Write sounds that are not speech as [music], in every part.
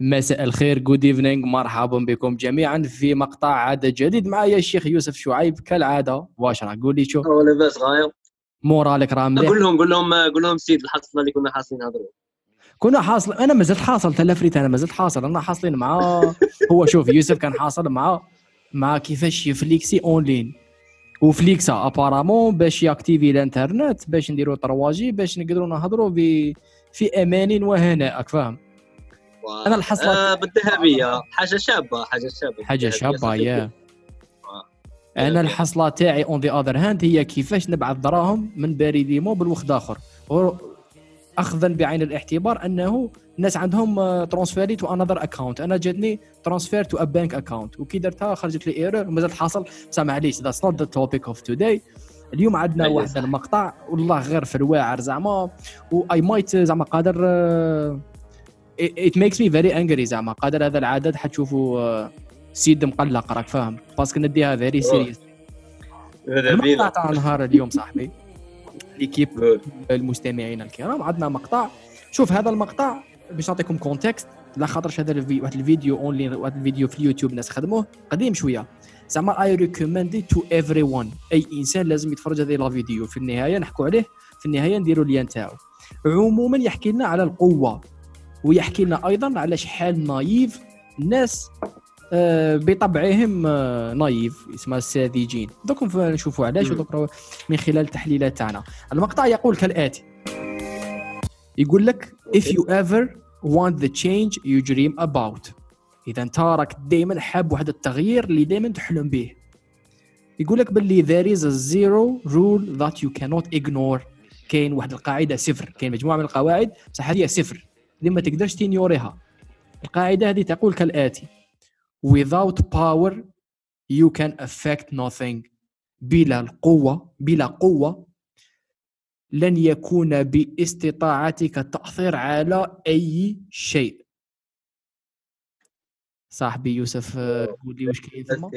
مساء الخير good evening مرحبا بكم جميعا في مقطع عدد جديد معايا الشيخ يوسف شعيب كالعادة. مباشره قول لي شو؟ ولا باس غاير moral ك راه مليح قول لهم قول لهم قول لهم سيد الحصلة اللي كنا حاصلين نهضروا كنا حاصل أنا ما زلت حاصل تلفريت أنا ما زلت حاصل أنا حاصلين مع [laughs] هو شوف يوسف كان حاصل مع مع كيفاش يفليكسي اونلاين وفليكسا apparemment باش ي activer الإنترنت باش نديرو 3 G باش نقدروا نهضروا في في أمان وهناء فاهم؟ أنا الحصله آه بالذهبية. حاجة شابة حاجة شابة. حاجة شابة يا. آه. أنا الحصلة تاعي on the other hand هي كيفاش نبعث دراهم من BaridiMob لواحد اخر و- اخذا بعين الاعتبار أنه الناس عندهم transfer to another account أنا جاتني transfer to a bank account وكي درتها خرجت لي error ومازال حاصل. بصح معليش that's not the topic of today اليوم عندنا واحد. المقطع. والله غير في الواعر زعما. و I might زعما قادر it makes me very angry زعما قادر هذا العدد حتشوفوا آه، سيد مقلق راك فاهم؟ parce que نديها very serious المقطع تاع نهار اليوم صاحبي. l'équipe. المستمعين الكرام عندنا مقطع. شوف هذا المقطع باش نعطيكم context لا خاطرش هذا الفي... واحد الفيديو اونلاين واحد الفيديو في اليوتيوب الناس خدموه قديم شوية. زعما I recommend to everyone أي إنسان لازم يتفرج هذه la vidéo. في النهاية نحكوا عليه في النهاية نديروا ال lien تاعو. عموما يحكي لنا على القوة. ويحكي لنا أيضا على شحال naive الناس آه، بطبعهم آه، naive اسمها الساذجين. دوك نشوفوا علاش. ودوك من خلال التحليلات تاعنا المقطع يقول كالآتي. يقول لك if you ever want the change you dream about. إذا أنت راك دائما حاب واحد التغيير اللي دائما تحلم به. يقول لك باللي there is a zero rule that you cannot ignore. كاين واحد القاعدة صفر. كاين مجموعة من القواعد بصح هذه صفر. اللي ما تقدرش تنيوريها. القاعدة هذه تقول كالآتي. Without power you can affect nothing. بلا القوة بلا قوة لن يكون باستطاعتك التأثير على أي شيء. صاحبي يوسف قول لي واش كاين ثم؟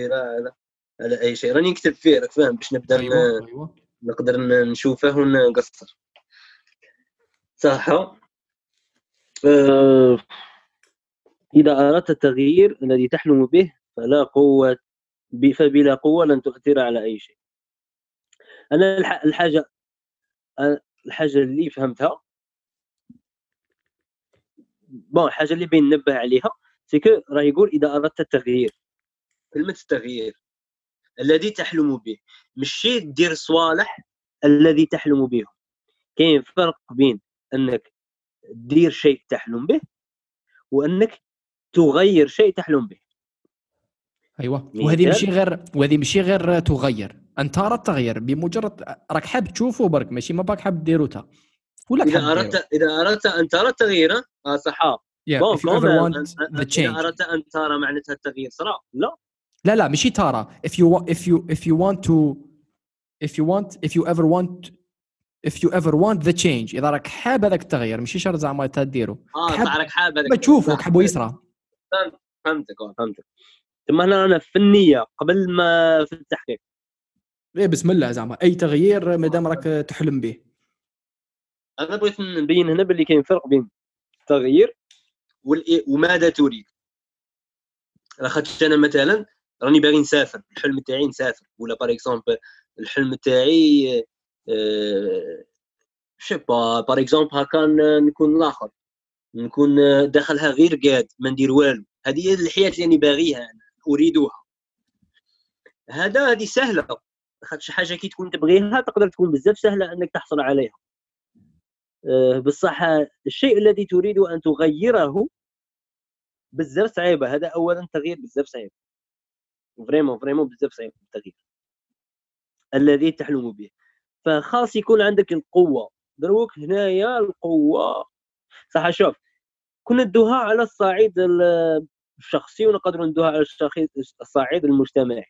على أي شيء. راني نكتب فيه راك فاهم باش نبدا أيوه أيوه. نقدر نشوفه ونقصر. صح. إذا أردت التغيير الذي تحلم به فلا قوة فبلا قوة لن تؤثر على أي شيء. أنا الح- الحاجة الحاجة اللي فهمتها bon الحاجة اللي باغي ننبه عليها c'est que راه يقول إذا أردت التغيير. كلمة التغيير الذي تحلم به ماشي دير صوالح الذي تحلم به. كاين فرق بين أنك دير شيء تحلم به وأنك تغير شيء تحلم به. أيوه. وهذه ماشي غير وهذه ماشي غير تغير. أنت راه التغيير بمجرد راك حاب تشوفه برك ماشي ما باك حاب ديرو تا. ولا إذا أردت إذا أردت أن ترى التغيير آه صح yeah, إذا أردت أن ترى معناتها التغيير صرا لا. لا لا ماشي ترى. If you if you if you want to if you want if you ever want if you ever want the change إذا راك حاب هذاك التغيير ماشي شرط زعما تديرو. آه حاب- راك حاب هذاك ما تشوفه صح. حبوا يصرى. فهمتك آه، فهمتك. ثم هنا أنا في النية قبل ما في التحقيق. إيه بسم الله زعما. أي تغيير مادام راك تحلم به. أنا بغيت نبين هنا باللي كاين فرق بين التغيير وماذا تريد. لاخاطش أنا مثلا راني باغي نسافر الحلم تاعي نسافر. ولا par exemple الحلم تاعي je sais pas par exemple هكا نكون الآخر. نكون آه، داخلها غير قاد ما ندير والو. هذه هي الحياة اللي راني باغيها أنا اريدها هذا هذه سهلة. لاخاطش حاجة كي تكون تبغيها تقدر تكون بزاف سهلة أنك تحصل عليها. آه، بصح الشيء الذي تريد أن تغيره بزاف صعيبة. هذا اولا التغيير بزاف صعيب. vraiment vraiment بزاف صعيب التغيير. الذي تحلم به. فخاص يكون عندك القوة. دروك هنايا القوة. صح شوف كنا ندوها على الصعيد ال- الشخصي ونقدروا ندوها على الصعيد المجتمعي.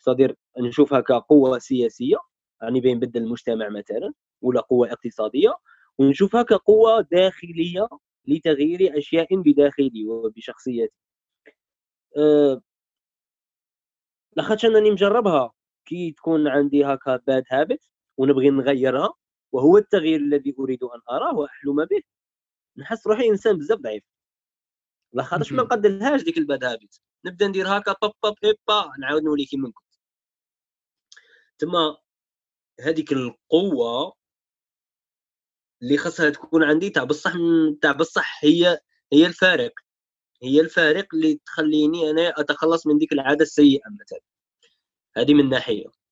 صدير نشوفها كقوة سياسية يعني بين بدل المجتمع مثلا ولا قوة اقتصادية ونشوفها كقوة داخلية لتغيير أشياء بداخلي وبشخصيتي. أه لاخاطش أنني مجربها كي تكون عندي هكا باد هابت ونبغي نغيرها وهو التغيير الذي أريد أن أراه وأحلم به. نحس روحي إنسان بزاف ضعيف. لاخاطش ما نقدرهاش ديك الباد هابيت نبدا ندير هكا طب طب هيبا نعاود نولي كيما كنت تما هذيك القوة اللي خاصها تكون عندي تاع بصح تاع بصح هي هي الفارق. هي الفارق اللي تخليني أنا أتخلص من ديك العادة السيئة مثلا. هذه من ناحية.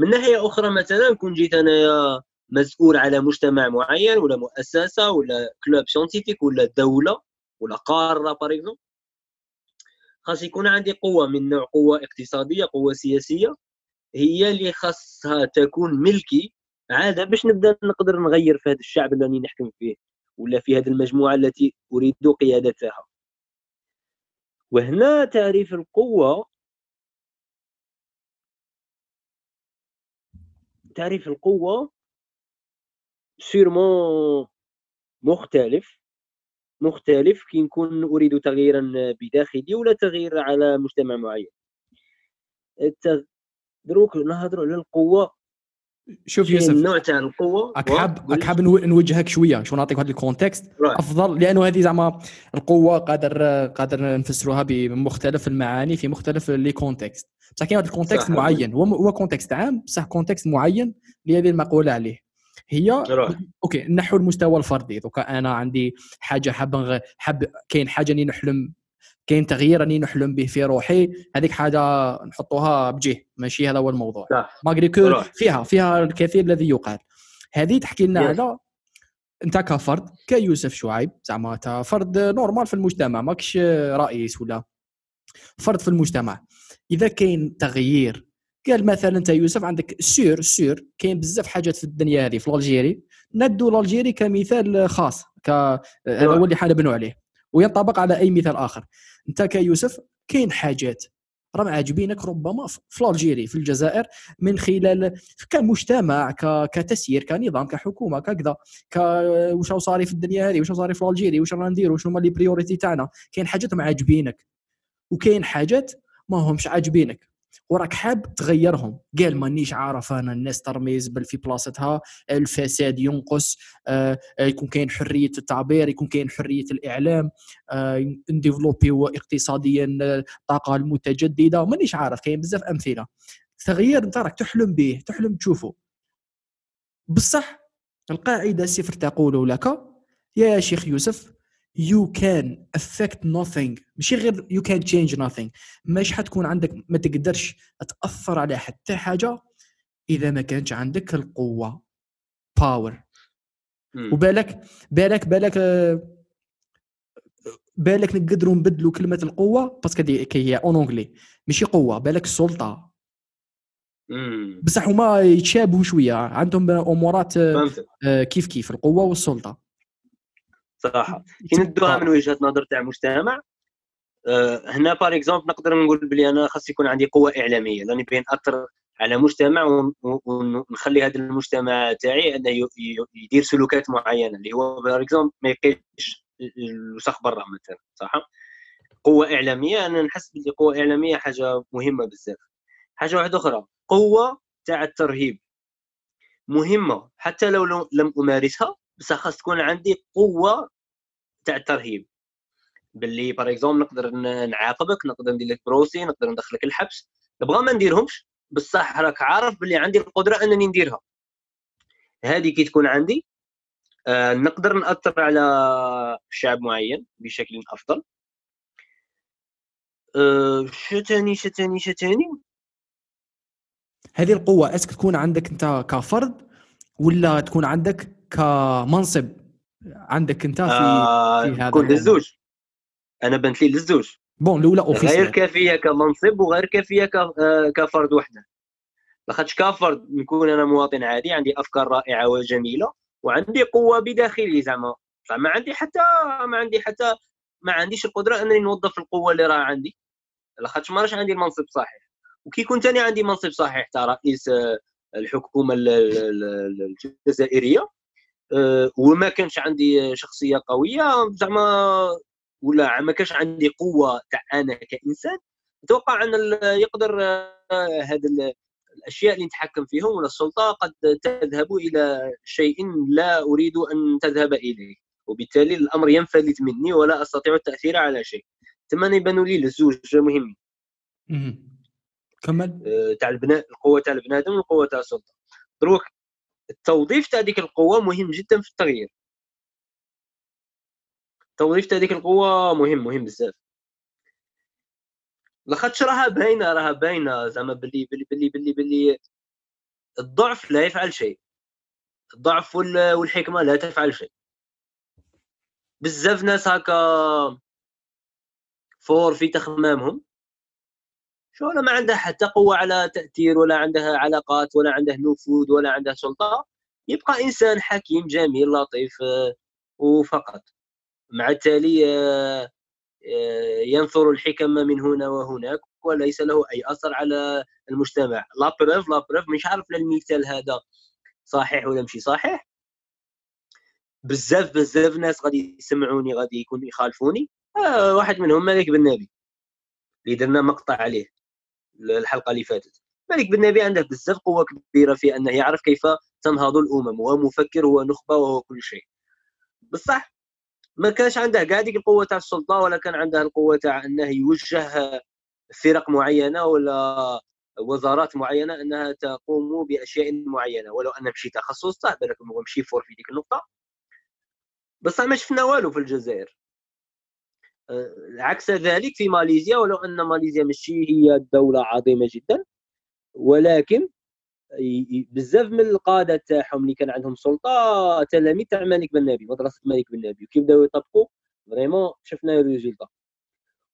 من ناحية أخرى مثلا كون جيت أنايا مسؤول على مجتمع معين ولا مؤسسة ولا club scientifique ولا دولة ولا قارة باريكزون خاص يكون عندي قوة من نوع قوة اقتصادية قوة سياسية هي اللي خاصها تكون ملكي عادة باش نبدأ نقدر نغير في هذا الشعب اللي نحكم فيه ولا في هذه المجموعة التي أريد قيادتها وهنا تعريف القوة تعريف القوة sûrement مختلف مختلف كي نكون أريد تغييرا بداخلي ولا تغيير على مجتمع معين. دروك نهضروا على القوة شوف يوسف النوع تاع القوة راك حاب نوجهك شوية شو نعطيك هذا ال contexte. أفضل لأنه هذه زعما القوة قادر قادر نفسروها بمختلف المعاني في مختلف les contextes. بصح كاين هذا ال contexte معين هو هو contexte عام بصح contexte معين لهذه المقولة عليه. هي روح. OK نحو المستوى الفردي. دوكا أنا عندي حاجة حاب حاب كاين حاجة اني نحلم كاين تغيير راني نحلم به في روحي. هذيك حاجة نحطوها بجيه. ماشي هذا هو الموضوع. malgré que فيها فيها الكثير الذي يقال. هذه تحكي لنا على أنت كفرد كيوسف شعيب زعما أنت فرد normal في المجتمع ماكش رئيس ولا فرد في المجتمع. إذا كاين تغيير قال مثلا أنت يوسف عندك سور سور كاين بزاف حاجات في الدنيا هذه في l'Algérie ندو l'Algérie كمثال خاص ك هذا هو اللي حنبنوا عليه. وينطبق على أي مثال آخر. أنت كيوسف كاين حاجات راهم عاجبينك ربما في l'Algérie في الجزائر من خلال كمجتمع كتسيير كنظام كحكومة ككذا. ك واش صاري في الدنيا هذه واش صاري في l'Algérie واش رانا نديروا شنو هما les priorités تاعنا. كاين حاجات ما عاجبينك. وكاين حاجات ما همش عاجبينك. وراك حاب تغيرهم. قال مانيش عارف أنا الناس ترمي زبل في بلاصتها. الفساد ينقص آه يكون كاين حرية التعبير يكون كاين حرية الإعلام آه نديفلوبيو اقتصاديا الطاقه المتجددة مانيش عارف كاين بزاف أمثلة. تغيير أنت راك تحلم به تحلم تشوفه. بصح القاعدة الصفر تقول لك. يا شيخ يوسف you can affect nothing. ماشي غير you can change nothing. مش حتكون عندك ما تقدرش تأثر على حتى حاجة إذا ما كانش عندك القوة باور وبالك بالك بالك بالك نقدروا نبدلوا كلمة القوة parce que كي هي en anglais ماشي قوة بالك السلطه بصح هما يتشابهوا شوية. عندهم أمورات آه، كيف كيف القوة والسلطة. صراحة. كي ندوها من وجهة نظر تاع مجتمع أه هنا par exemple نقدر نقول بلي أنا خاص يكون عندي قوة إعلامية. لأني باه ناثر على مجتمع ونخلي هذا المجتمع تاعي أنه يدير سلوكات معينة. اللي هو par exemple ما يقيش الوسخ برا مثلا صح؟ قوة إعلامية أنا نحس بلي قوة إعلامية حاجة مهمة بزاف. حاجة واحدة أخرى قوة تاع الترهيب. مهمة. حتى لو لم أمارسها بصح خاص تكون عندي قوة تاع الترهيب باللي par exemple نقدر نعاقبك نقدر ندير لك procès نقدر ندخلك الحبس. نبغى ما نديرهمش بصح راك عارف باللي عندي القدرة أنني نديرها. هذه كي تكون عندي آه نقدر نأثر على شعب معين بشكل أفضل. آه شو تاني شو تاني شو تاني؟ هذه القوة est-ce que تكون عندك أنت كفرد ولا تكون عندك كمنصب؟ عندك انت في آه في هذا كل للزوج. أنا بانت لي للزوج. bon الأولى officielle غير كافية كمنصب وغير كافية آه، كفرد وحده. لاخاطش كفرد نكون أنا مواطن عادي عندي أفكار رائعة وجميلة وعندي قوة بداخلي زعما. ما عندي حتى ما عندي حتى ما عنديش القدرة أنني نوظف القوة اللي راه عندي. لاخاطش ما راش عندي المنصب صحيح. وكي كنت أنا عندي منصب صحيح تاع رئيس آه، الحكومة الجزائرية. وما كانش عندي شخصية قوية زعما ولا ما كانش عندي قوة تاع أنا كإنسان. أتوقع أن يقدر هذا الأشياء اللي نتحكم فيهم ولا السلطة قد تذهب إلى شيء لا أريد أن تذهب إليه. وبالتالي الأمر ينفلت مني ولا أستطيع التأثير على شيء. ثم يبانوا لي الزوج مهمين. كمل. آه، تاع البناء القوة تاع البنادم والقوة تاع السلطة. دروك التوظيف تاع ديك القوة مهم جدا في التغيير. التوظيف تاع ديك القوة مهم مهم بزاف. لاخاطش راها باينة راها باينة زعما بلي بلي بلي بلي بلي الضعف لا يفعل شيء. الضعف والحكمة لا تفعل شيء. بزاف ناس هكا فور في تخمامهم. ولا ما عندها حتى قوة على تأثير ولا عندها علاقات ولا عندها نفوذ ولا عندها سلطة. يبقى إنسان حكيم جميل لطيف آه، وفقط. مع التالي آه، آه، ينثر الحكم من هنا وهناك وليس له أي أثر على المجتمع. لا بروف لا بروف مش عارف المثال هذا صحيح ولا مشي صحيح. بزاف بزاف ناس غادي يسمعوني غادي يكونوا يخالفوني. آه واحد منهم مالك بن نبي. اللي درنا مقطع عليه. الحلقة اللي فاتت. مالك بن نبي عنده بزاف قوة كبيرة في أنه يعرف كيف تنهض الأمم وهو مفكر وهو نخبة وهو كل شيء. بصح ما كانش عنده كاع ديك القوه تاع السلطة ولا كان عنده القوة تاع أنه يوجه فرق معينة ولا وزارات معينة أنها تقوم بأشياء معينة. ولو أن مشي تخصص صح بالك هو مشي فور في ديك النقطة. بصح ما شفنا والو في الجزائر. عكس ذلك في ماليزيا ولو أن ماليزيا ماشي هي دولة عظيمة جدا. ولكن بزاف من القاده تاعهم اللي كان عندهم سلطة تلاميذ تاع مالك بن نبي مدرسة مالك بن نبي وكي بداو يطبقوا vraiment شفنا ال résultat.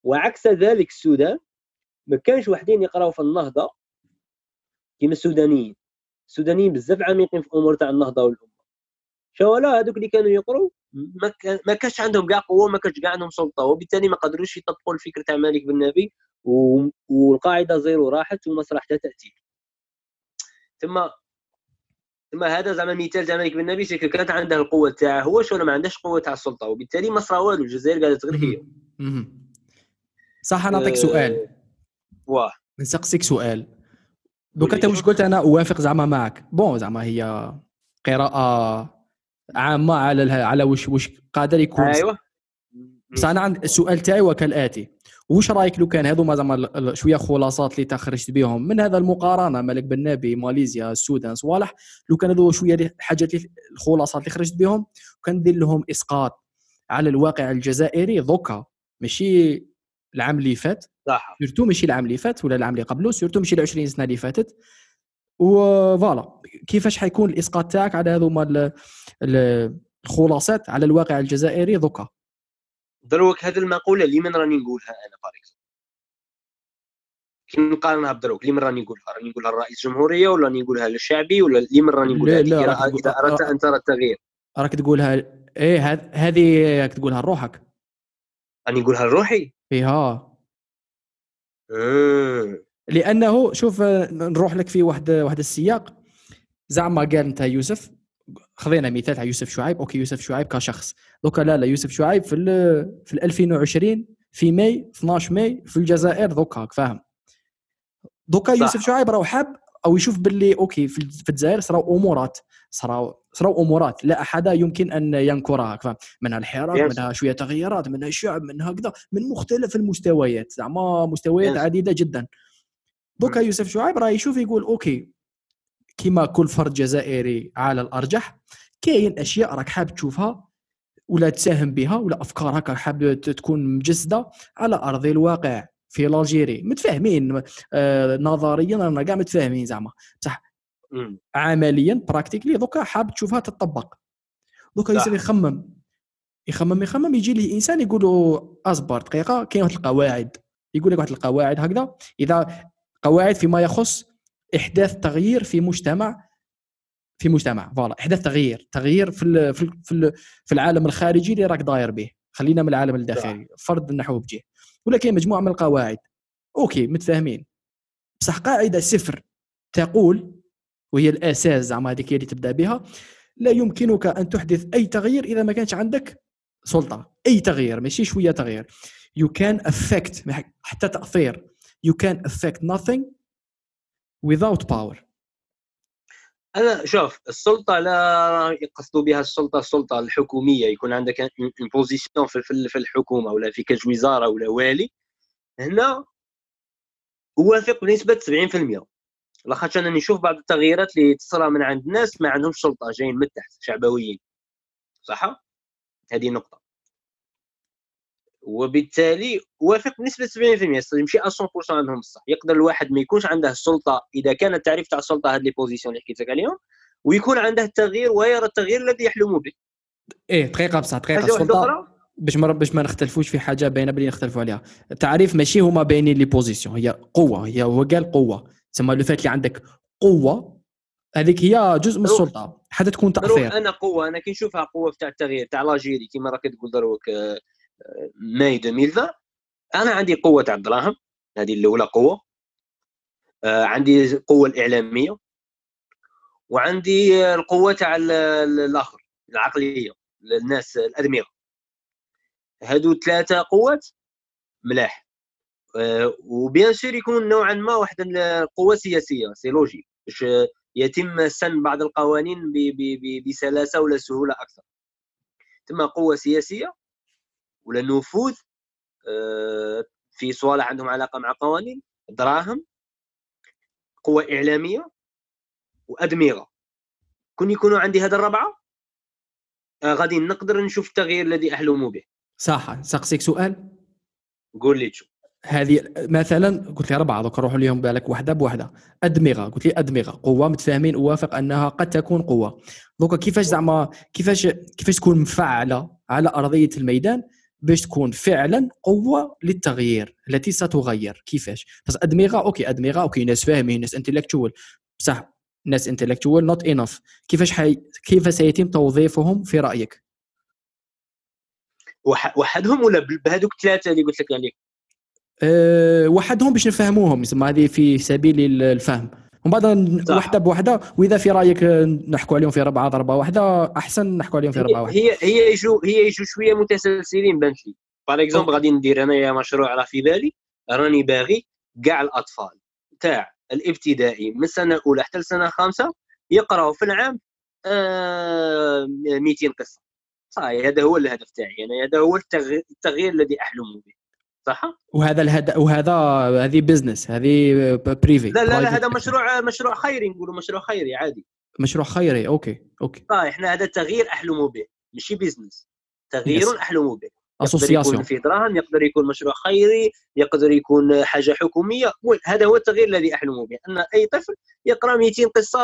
وعكس ذلك السودان ما كانش وحدين يقراو في النهضة كيما السودانيين. السودانيين بزاف عميقين في امور تاع النهضة والأمة. شوالا هذوك اللي كانوا يقروا ما كانش عندهم كاع قوة ما كانش كاع عندهم سلطة وبالتالي ما قدروش يطبقوا الفكر تاع مالك بن نبي والقاعدة زيرو راحت ومسرح تأتي. ثم ثم هذا زعما مثال تاع مالك بن نبي سيكو كانت عنده القوة تاعه هو شو ما عندهاش قوة تاع السلطة وبالتالي ما صرا والو الجزائر قالت غير هي. صح نعطيك سؤال. آه، واه. نسقسيك سؤال. دوكا أنت واش قلت أنا أوافق زعما معك. بون زعما هي قراءة عامة على على واش واش قادر يكون. أيوه. بس أنا عند السؤال تاعي هو كالاتي واش رأيك لو كان هذو زعما شوية خلاصات اللي تخرجت بهم من هذا المقارنة ملك بن نبي ماليزيا السودان صوالح لو كان هذو شوية الحاجات الخلاصات اللي خرجت بهم وكندير لهم إسقاط على الواقع الجزائري دوكا. ماشي العام اللي فات. صح. surtout ماشي العام اللي فات ولا العام اللي قبله surtout ماشي ال 20 سنة اللي فاتت. و voilà. كيفاش حيكون الإسقاط تاعك على هذوما الخلاصات على الواقع الجزائري دوكا؟ دروك هذه المقولة اللي من راني نقولها أنا parce que نقارنها بدروك اللي من راني نقولها؟ راني نقولها لرئيس الجمهوريه ولا راني نقولها للشعبي ولا اللي من راني نقولها؟ لا لا إذا أردت أن ترى التغيير. راك تقولها إيه هذه راك تقولها لروحك. راني نقولها لروحي؟ إيه ها لأنه شوف نروح لك في واحد واحد السياق. زعما قال انت يوسف خذينا مثال تاع يوسف شعيب. OK يوسف شعيب كشخص. دوكا لا لا يوسف شعيب في في 2020 في ماي 12 ماي في الجزائر دوكا فاهم؟ دوكا يوسف شعيب راهو حاب أو يشوف باللي OK في الجزائر صراو أمورات صراو صراو أمورات. لا أحد يمكن أن ينكرها فاهم؟ منها الحراك منها شوية تغيرات منها الشعب منها كذا من مختلف المستويات. زعما مستويات عديدة جدا. دوكا يوسف شعيب راه يشوف يقول okay كما كل فرد جزائري على الأرجح كاين أشياء راك حاب تشوفها ولا تساهم بها ولا أفكار هكا حاب تكون مجسدة على أرض الواقع في l'Algérie متفاهمين آه نظريا رانا كاع متفاهمين زعما. بصح عمليا practically دوكا حاب تشوفها تطبق دوكا يصير يخمم يخمم يخمم يجي ليه إنسان يقول له أصبر دقيقة كاين واحد القواعد. يقول لك واحد القواعد هكذا إذا قواعد فيما يخص إحداث تغيير في مجتمع في مجتمع. voilà إحداث تغيير تغيير في في في العالم الخارجي اللي راك داير به. خلينا من العالم الداخلي فرض نحو بجيه ولا كاين مجموعة من القواعد. okay متفاهمين. بصح قاعدة صفر تقول وهي الأساس زعما هذيك اللي تبدأ بها لا يمكنك أن تحدث أي تغيير إذا ما كانش عندك سلطة. أي تغيير ماشي شوية تغيير. You can affect حتى تأثير. You can affect nothing without power. أنا شوف السلطة لا يقصدوا بها السلطة السلطة الحكومية. يكون عندك بوزيسيون في الحكومة ولا في كاش وزارة ولا والي. هنا اوافق بنسبة 70% لاخاطش أنا نشوف بعض التغييرات اللي تصرى من عند ناس ما عندهمش سلطة جايين من تحت شعبويين. صح؟ هذه نقطة. وبالتالي وافق بنسبة 70% يمشي 100% عندهم الصح يقدر الواحد ما يكونش عنده السلطة إذا كان التعريف تاع السلطة هذه les positions اللي حكيت لك عليهم ويكون عنده التغيير ويرى التغيير الذي يحلم به. إيه دقيقة بصح دقيقة السلطه باش ما باش ما نختلفوش في حاجة باينة بلي نختلفوا عليها. التعريف ماشي هما باينين les positions هي قوة هي هو قال قوة. تسمى لو فات اللي عندك قوة هذيك هي جزء من السلطة. حتى تكون تاثير أنا قوة. أنا كي نشوفها قوة تاع التغيير تاع l'Algérie كيما راك تقول دروك ماي 2020 أنا عندي قوة تاع الدراهم هذه الأولى قوة. آه، عندي القوة الإعلامية. وعندي القوة تاع الآخر العقلية الناس الادمغه هادو ثلاثة قوات ملاح. آه، و bien sûr يكون نوعا ما واحد القوه السياسيه c'est logique. باش يتم سن بعض القوانين بسلاسة ولا سهولة أكثر. ثم قوة سياسية. ولا نفوذ آه، في صوالح عندهم علاقة مع قوانين دراهم قوة إعلامية وادمغه كون يكونوا عندي هذا الربعة آه غادي نقدر نشوف التغيير الذي احلم به. صح. سقسيك سؤال؟ قول لي شو هذه مثلا قلت لي اربعه دوك نروح لهم بالك وحدة بوحدة. ادمغه قلت لي ادمغه قوة متفاهمين أوافق أنها قد تكون قوة. دوكا كيفاش زعما كيفاش كيفاش تكون مفعلة على أرضية الميدان؟ باش تكون فعلا قوة للتغيير التي ستغير. كيفاش؟ بس أدمغة okay أدمغة okay ناس فاهمين ناس intellectuels بصح ناس intellectuels not enough كيفاش حي... كيف سيتم توظيفهم في رأيك؟ وحدهم ولا بهذوك الثلاثه اللي قلت لك عليك أه وحدهم باش نفهموهم. هذه في سبيل الفهم. ومن بعد وحدة بوحدة وإذا في رأيك نحكوا عليهم في ربعة ضربة واحدة أحسن نحكوا عليهم في ربعة واحدة. هي هي يجوا هي يجوا شوية متسلسلين بانت لي باغ اكزومبل غادي ندير أنايا مشروع راه في بالي راني باغي كاع الأطفال. تاع الابتدائي من السنة الأولى حتى السنة الخامسة يقراوا في العام آه 200 قصة. صحيح هذا هو الهدف تاعي. أنا هذا هو التغيير الذي احلم به. صح؟ وهذا الهد... وهذا هذه business هذه privé لا لا, لا هذا مشروع مشروع خيري نقولوا مشروع خيري عادي. مشروع خيري okay okay. صح إحنا هذا تغيير احلم به ماشي business تغيير yes. احلم به association يقدر يكون في دراهم يقدر يكون مشروع خيري يقدر يكون حاجة حكومية. هذا هو التغيير الذي احلم به أن أي طفل يقرأ 200 قصة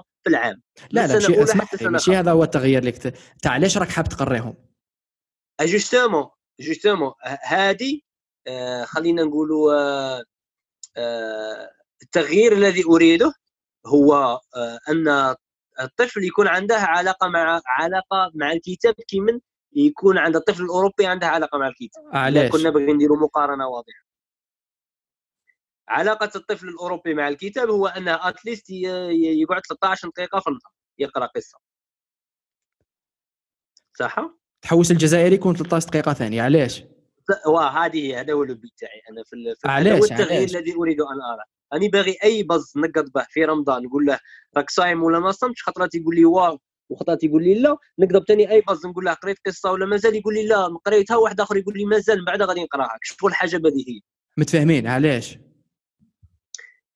في العام. لا لا ماشي ماشي هذا هو التغيير اللي تاع علاش راك حاب تقريهم؟ justement justement هذه خلينا نقولوا آه، آه، التغيير الذي أريده هو أن الطفل يكون عنده علاقة مع علاقة مع الكتاب كمن يكون عند الطفل الأوروبي عنده علاقة مع الكتاب. علاش كنا بغي نديروا مقارنة واضحة. علاقة الطفل الأوروبي مع الكتاب هو أنه at least يقعد 13 دقيقة في النهار يقرأ قصة. صح؟ تحوس الجزائري يكون 13 دقيقة ثانية علاش وهذه هذا هو اللوبي تاعي أنا في, في علاش هو التغيير الذي أريد أن أرى. أنا باغي أي بز نقض به في رمضان نقول له راك صايم ولا ما صمتش خطرات يقول لي واه. وخطرات يقول لي لا. نقدر ثاني أي بز نقول له قريت قصة ولا مازال يقول لي لا. قريتها واحد آخر يقول لي مازال من بعد غادي نقراها. شغل حاجة بديهيه متفاهمين علاش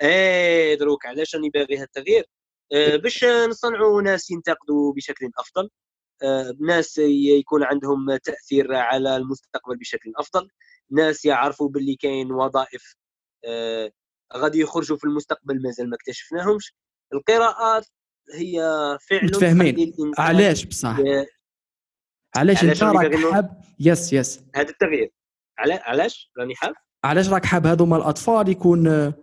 إيه دروك علاش راني باغي هذا التغيير؟ آه باش نصنعوا ناس ينتقدوا بشكل أفضل. ناس يكون عندهم تأثير على المستقبل بشكل أفضل. ناس يعرفوا باللي كاين وظائف آه، غادي يخرجوا في المستقبل مازال ما اكتشفناهمش. القراءات هي فعل متفاهمين. علاش بصح؟ علاش انت راك حاب؟ يس يس. هذا التغيير. علاش راني حاب؟ علاش راك حاب هذوما الأطفال يكون آه،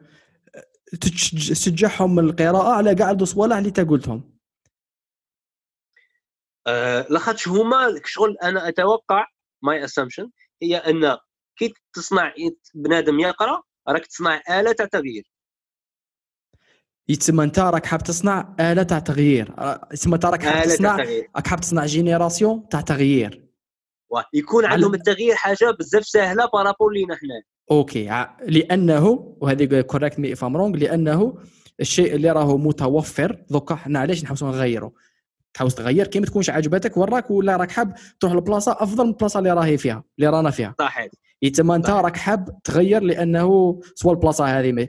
تشجعهم القراءة على كاع الصوالح اللي انت قلتهم؟ آه لاخاطش هما شغل أنا أتوقع my assumption هي أن كي تصنع بنادم يقرأ راك تصنع آلة تاع تغيير. يتسمى أنت راك حاب تصنع آلة تاع تغيير. يتسمى أنت راك حاب تصنع راك حاب تصنع génération تاع تغيير. يكون عندهم التغيير حاجة بزاف سهلة par rapport لينا حنا. okay لأنه وهذه correct me I'm wrong لأنه الشيء اللي راهو متوفر دوكا حنا علاش نحاولوا نغيروا تحاول تغير كي ما تكونش عجبتك وراك ولا راك حاب تروح لبلاصة أفضل من البلاصه اللي راهي فيها اللي رانا فيها. صحيح يتما أنت راك حاب تغير لأنه soit البلاصة هذه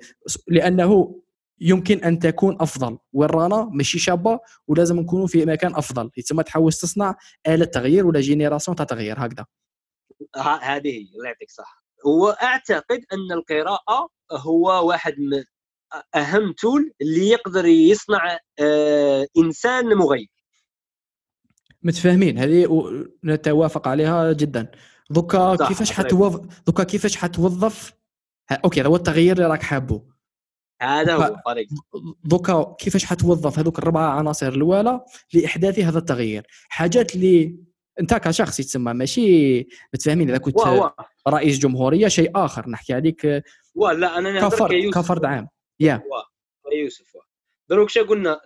لأنه يمكن أن تكون أفضل. وين رانا؟ ماشي شابة ولازم نكونوا في مكان أفضل. يتم تحاول تصنع آلة تغيير ولا génération تاع تغيير هكذا. هذه هي الله يعطيك صح وأعتقد أن القراءة هو واحد من أهم tool اللي يقدر يصنع آه إنسان مغير متفاهمين. هذه نتوافق عليها جدا. دوكا كيفاش حتوظف دوكا كيفاش حتوظف؟ okay هذا هو التغيير اللي راك حابه. هذا هو الطريق. دوكا كيفاش حتوظف؟ هذوك الربعه عناصر الأولى لإحداث هذا التغيير. حاجات اللي أنت كشخص يتسمى ماشي متفاهمين. إذا كنت وا رئيس جمهورية شيء آخر. نحكي عليك لا أنا كفرد كفرد عام. يا. يوسف دروك شا قلنا؟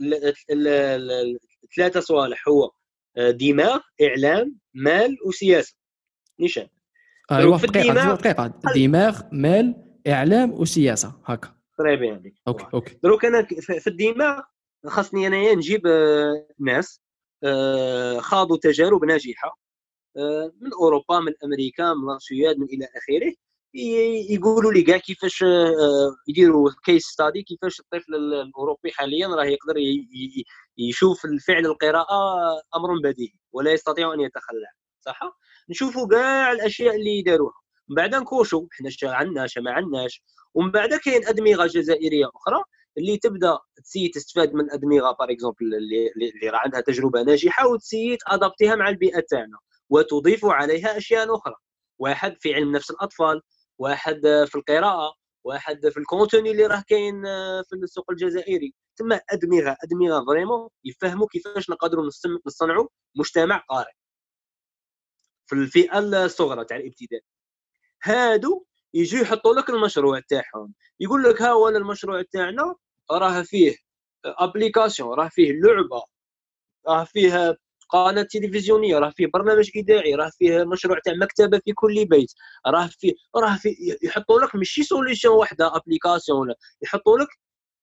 ثلاثة صوالح. هو دماغ إعلام مال وسياسة. نيشان ايوا دقيقة دقيقة دماغ مال إعلام وسياسة. هكا. قريب يعني. okay okay. دروك أنا في الدماغ خاصني أنايا نجيب آه، ناس آه، خاضوا تجارب ناجحة آه، من أوروبا من أمريكا من السويد من إلى آخره. يقولوا لي كاع كيفاش يديروا case study كيفاش الطفل الأوروبي حاليا راه يقدر يشوف الفعل القراءة أمر بديهي ولا يستطيع أن يتخلى صح؟ نشوفوا كاع الأشياء اللي داروها من بعد نكوشوا حنا شا عندناش ما عندناش ومن بعد كاين أدمغة جزائرية أخرى اللي تبدأ تسي تستفاد من أدمغة par exemple اللي, اللي راه عندها تجربة ناجحة وتسي t'adaptيها مع البيئة تاعنا وتضيف عليها أشياء أخرى. واحد في علم نفس الأطفال واحد في القراءة واحد في ال contenu اللي راه كاين في السوق الجزائري. ثم أدمغة. أدمغة vraiment يفهموا كيفاش نقدروا نصنعوا مجتمع قارئ. في الفئة الصغرى تاع الابتدائي هادو يجوا يحطوا لك المشروع تاعهم. يقول لك ها هو المشروع تاعنا راه فيه application راه فيه لعبة راه فيه قناة تلفزيونية راه فيه برنامج اذاعي راه فيه مشروع تاع مكتبة في كل بيت راه فيه راه فيه يحطوا لك ماشي solution واحدة application ولا يحطوا لك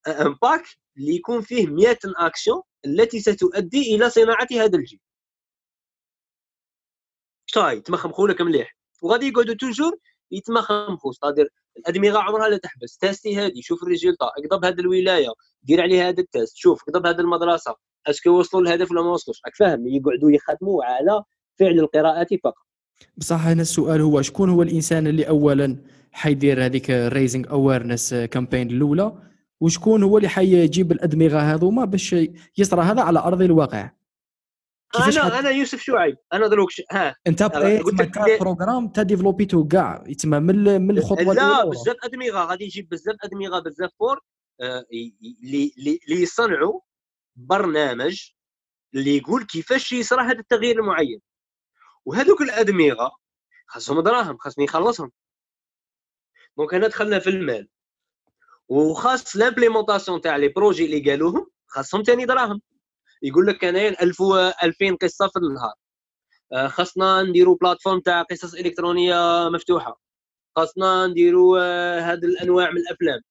un pack اللي يكون فيه 100 actions التي ستؤدي إلى صناعة هذا الجيل شاي تمخمخوا لك مليح. وغادي يقعدوا toujours يتمخمخوا ستادير الأدمغة عمرها لا تحبس. تا tester هذه شوف ال résultat اقضب هذه الولاية. دير عليها هذا ال test. شوف اقضب هذه المدرسة. est-ce que وصلوا للهدف ولا ما وصلوش؟ راك فاهم. يقعدوا يخدموا على فعل القراءات فقط. بصح هنا السؤال هو شكون هو الإنسان اللي اولا حيدير هذيك ال raising awareness campaign الأولى؟ وشكون هو اللي حيجيب الأدمغة هذوما باش يصرى هذا على أرض الواقع؟ أنا أنا يوسف شعيب. أنا دروك ها. أنت قلت لك بروغرام تا ديفلوبيتو كاع. يتما من من الخطوة لا بزاف أدمغة. غادي يجيب بزاف أدمغة بزاف fort. اللي اللي يصنعوا برنامج اللي يقول كيفاش يصرى هذا التغيير المعين. وهذوك الأدمغة خاصهم دراهم خاصني يخلصهم donc هنا دخلنا في المال. وخاص l'implémentation تاع les projets اللي قالوهم خاصهم ثاني دراهم. يقول لك كاين 1000 2000 قصة في النهار. آه، خاصنا نديروا plateforme تاع قصص إلكترونية مفتوحة. خاصنا نديروا آه، هذه الأنواع من الأفلام.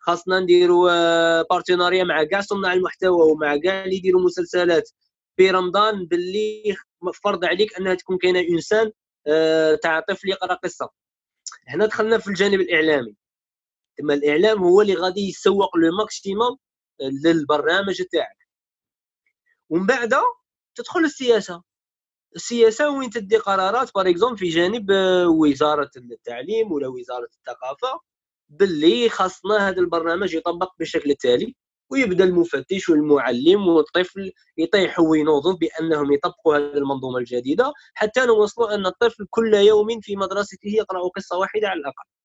خاصنا نديروا partenariat آه، مع كاع صناع المحتوى ومع كاع اللي يديروا مسلسلات. في رمضان باللي فرض عليك أنها تكون كاينة إنسان تاع طفل يقرأ قصة. هنا دخلنا في الجانب الإعلامي. ثم الإعلام هو اللي غادي يسوق le maximum للبرنامج تاعك. ومن بعد تدخل السياسة. السياسة وين تدي قرارات؟ par exemple في جانب آه، وزارة التعليم ولا وزارة الثقافة باللي خاصنا هذا البرنامج يطبق بالشكل التالي ويبدأ المفتش والمعلم والطفل يطيح وينوضوا بأنهم يطبقوا هذه المنظومة الجديدة حتى نوصلوا أن الطفل كل يوم في مدرسته يقرأ قصة واحدة على الأقل.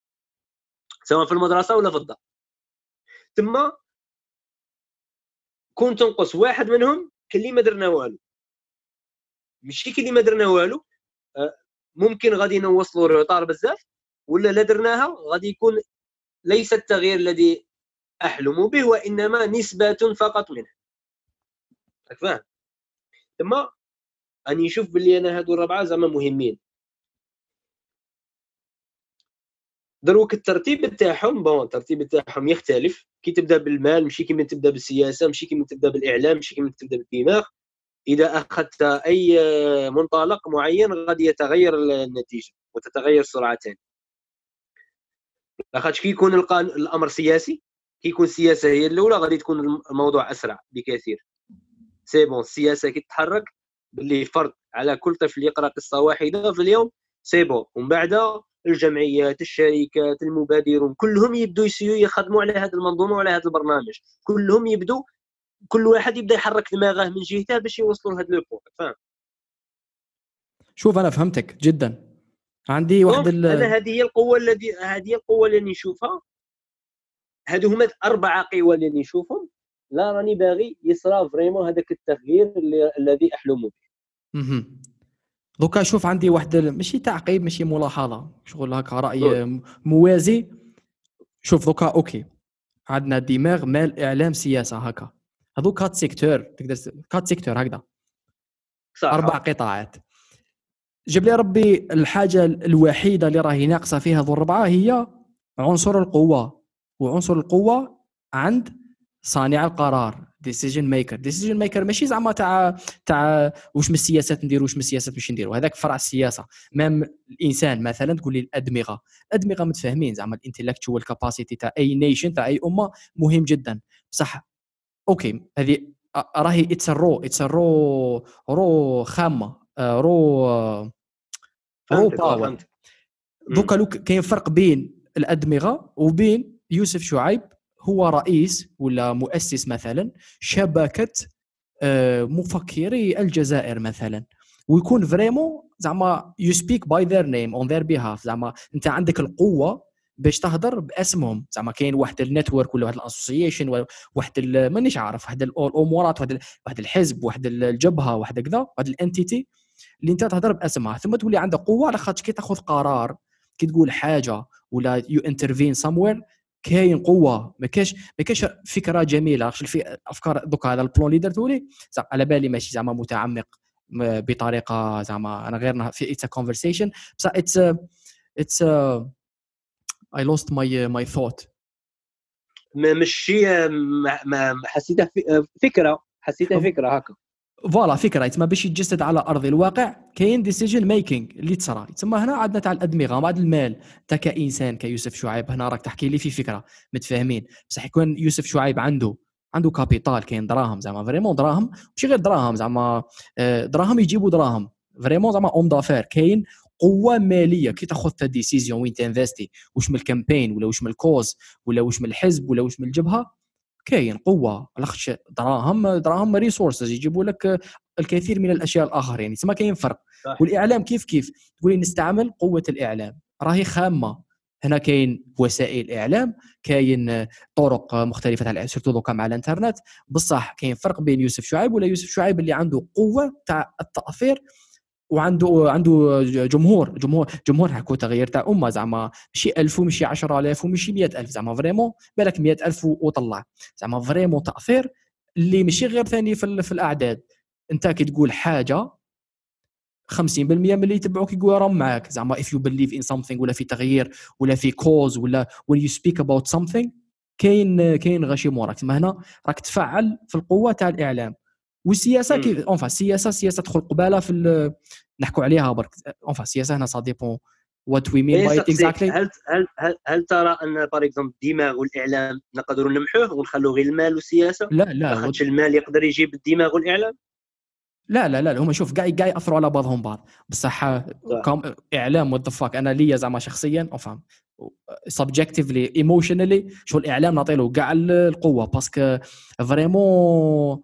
سواء في المدرسة ولا في الدار. ثم كون تنقص واحد منهم كلي ما درنا والو. ماشي كلي ما درنا والو آه، ممكن غادي نوصلوا روطار بزاف ولا لا درناها غادي يكون ليس التغيير الذي أحلم به وإنما نسبة فقط منه. راك فاهم؟ ثم أني نشوف باللي أنا هادو الربعة زعما مهمين. دروك الترتيب تاعهم بون الترتيب تاعهم يختلف. كي تبدأ بالمال ماشي كيما تبدأ بالسياسة ماشي كيما تبدأ بالإعلام ماشي كيما تبدأ بالدماغ. إذا أخذت أي منطلق معين غادي يتغير النتيجة وتتغير سرعتين لاخاطش كي يكون الأمر سياسي كي يكون السياسة هي الأولى غادي تكون الموضوع أسرع بكثير. c'est bon السياسة كي تتحرك باللي فرض على كل طفل يقرأ قصة واحدة في اليوم c'est bon. ومن بعد الجمعيات الشركات المبادرون كلهم يبدوا يessayيو يخدموا على هذه المنظومة وعلى هذا البرنامج. كلهم يبدوا كل واحد يبدأ يحرك دماغه من جهته باش يوصلوا لهذا لو فاهم شوف أنا فهمتك جدا. عندي واحد ال... أنا هذه هي القوة الذي هذه هي القوة اللي نشوفها. هادو هما أربعة قوى اللي نشوفهم. لا راني باغي يصرى vraiment هذاك التغيير اللي الذي أحلم به. دوكا شوف عندي واحد ماشي تعقيب ماشي ملاحظة. شغل هكا رأي موازي. شوف دوكا okay. عندنا دماغ مال إعلام سياسة هكا. هذو quatre secteurs تقدر quatre secteurs هكذا. صح. أربع قطاعات. جاب لي ربي الحاجة الوحيدة اللي راهي ناقصة فيها ذو الربعة هي عنصر القوة. وعنصر القوة عند صانع القرار. decision maker decision maker ماشي زعما تاع تاع واش من السياسات ندير واش من السياسات باش نديروا هذاك فرع السياسة. même الإنسان مثلا تقول لي الأدمغة. الادمغه متفاهمين زعما ال intellectual capacity تاع أي nation تاع أي أمة مهم جدا. بصح okay هذه راهي it's raw it's raw raw خامة raw raw power دوكا لو كاين فرق بين الأدمغة وبين يوسف شعيب هو رئيس ولا مؤسس مثلا شبكة آه، مفكري الجزائر مثلا. ويكون vraiment زعما you speak by their name on their behalf زعما أنت عندك القوة باش تهضر بأسمهم. زعما كاين واحد ال network ولا واحد ال association واحد مانيش عارف واحد الامورات واحد واحد الحزب واحد الجبهة واحد كذا واحد ال entity اللي أنت تهضر بأسمها. ثم تولي عندك قوة على خاطر كي تاخذ قرار كي تقول حاجة ولا you intervene somewhere كاين قوة ما كاش ما كاش فكرة جميلة. في أفكار دوكا هذا البلون leader تولي على بالي ماشي زعما متعمق بطريقة زعما أنا غير في it's conversation بصح it's it's I lost my my thought ماشي ما حسيتها فكرة حسيتها فكرة هكا. voilà فكرة يتسمى باش يتجسد على أرض الواقع كاين decision making اللي تصرى يتسمى هنا عندنا تاع الأدمغة بعد المال. أنت كإنسان كيوسف شعيب هنا راك تحكي لي في فكرة متفاهمين. بصح يكون يوسف شعيب عنده عنده capital كاين دراهم زعما vraiment دراهم. ماشي غير دراهم زعما آه، دراهم يجيبوا دراهم. vraiment زعما en fait كاين قوة مالية. كي تاخذ ta décision وين تنفستي واش من ال campagne ولا واش من ال cause ولا واش من الحزب ولا واش من الجبهة كاين قوة لاخاطش دراهم دراهم resources يجيبوا لك الكثير من الأشياء الاخرى يعني تسمى كاين فرق. صح. والإعلام كيف كيف؟ تقولي نستعمل قوة الإعلام. راهي خامة. هنا كاين وسائل إعلام كاين طرق مختلفة تاع surtout دوكا مع الإنترنت. بصح كاين فرق بين يوسف شعيب ولا يوسف شعيب اللي عنده قوة تاع التأثير. وعنده عنده جمهور جمهور جمهور هكو تغيير تاع امه زعما ماشي 1000 وماشي 10000 وماشي 100000 زعما vraiment بالك 100000 وطلع. زعما vraiment تأثير اللي ماشي غير ثاني في, في الأعداد. أنت كي تقول حاجة 50% من اللي يتبعوك يقولوا راهم معاك. زعما if you believe in something ولا في تغيير ولا في cause ولا when you speak about something كاين كاين غاشي موراك. تما هنا راك تفعل في القوة تاع الإعلام. والسياسة كيف؟ اونفا السياسة السياسة تدخل قبالة في نحكوا عليها برك. اونفا السياسة هنا سا ديبون وات وي مين باي اكزاكتلي هل هل هل, ترى أن بار اكزومبل الدماغ والإعلام نقدروا نمحوه ونخلوا غير المال والسياسة؟ لا لا خاطش المال يقدر يجيب الدماغ والإعلام؟ لا لا لا هما شوف كاع كاع يأثروا على بعضهم بعض. بصح كم إعلام وات فاك أنا ليا زعما شخصيا افهم subjectively emotionally شو الإعلام نعطي له كاع القوة parce que vraiment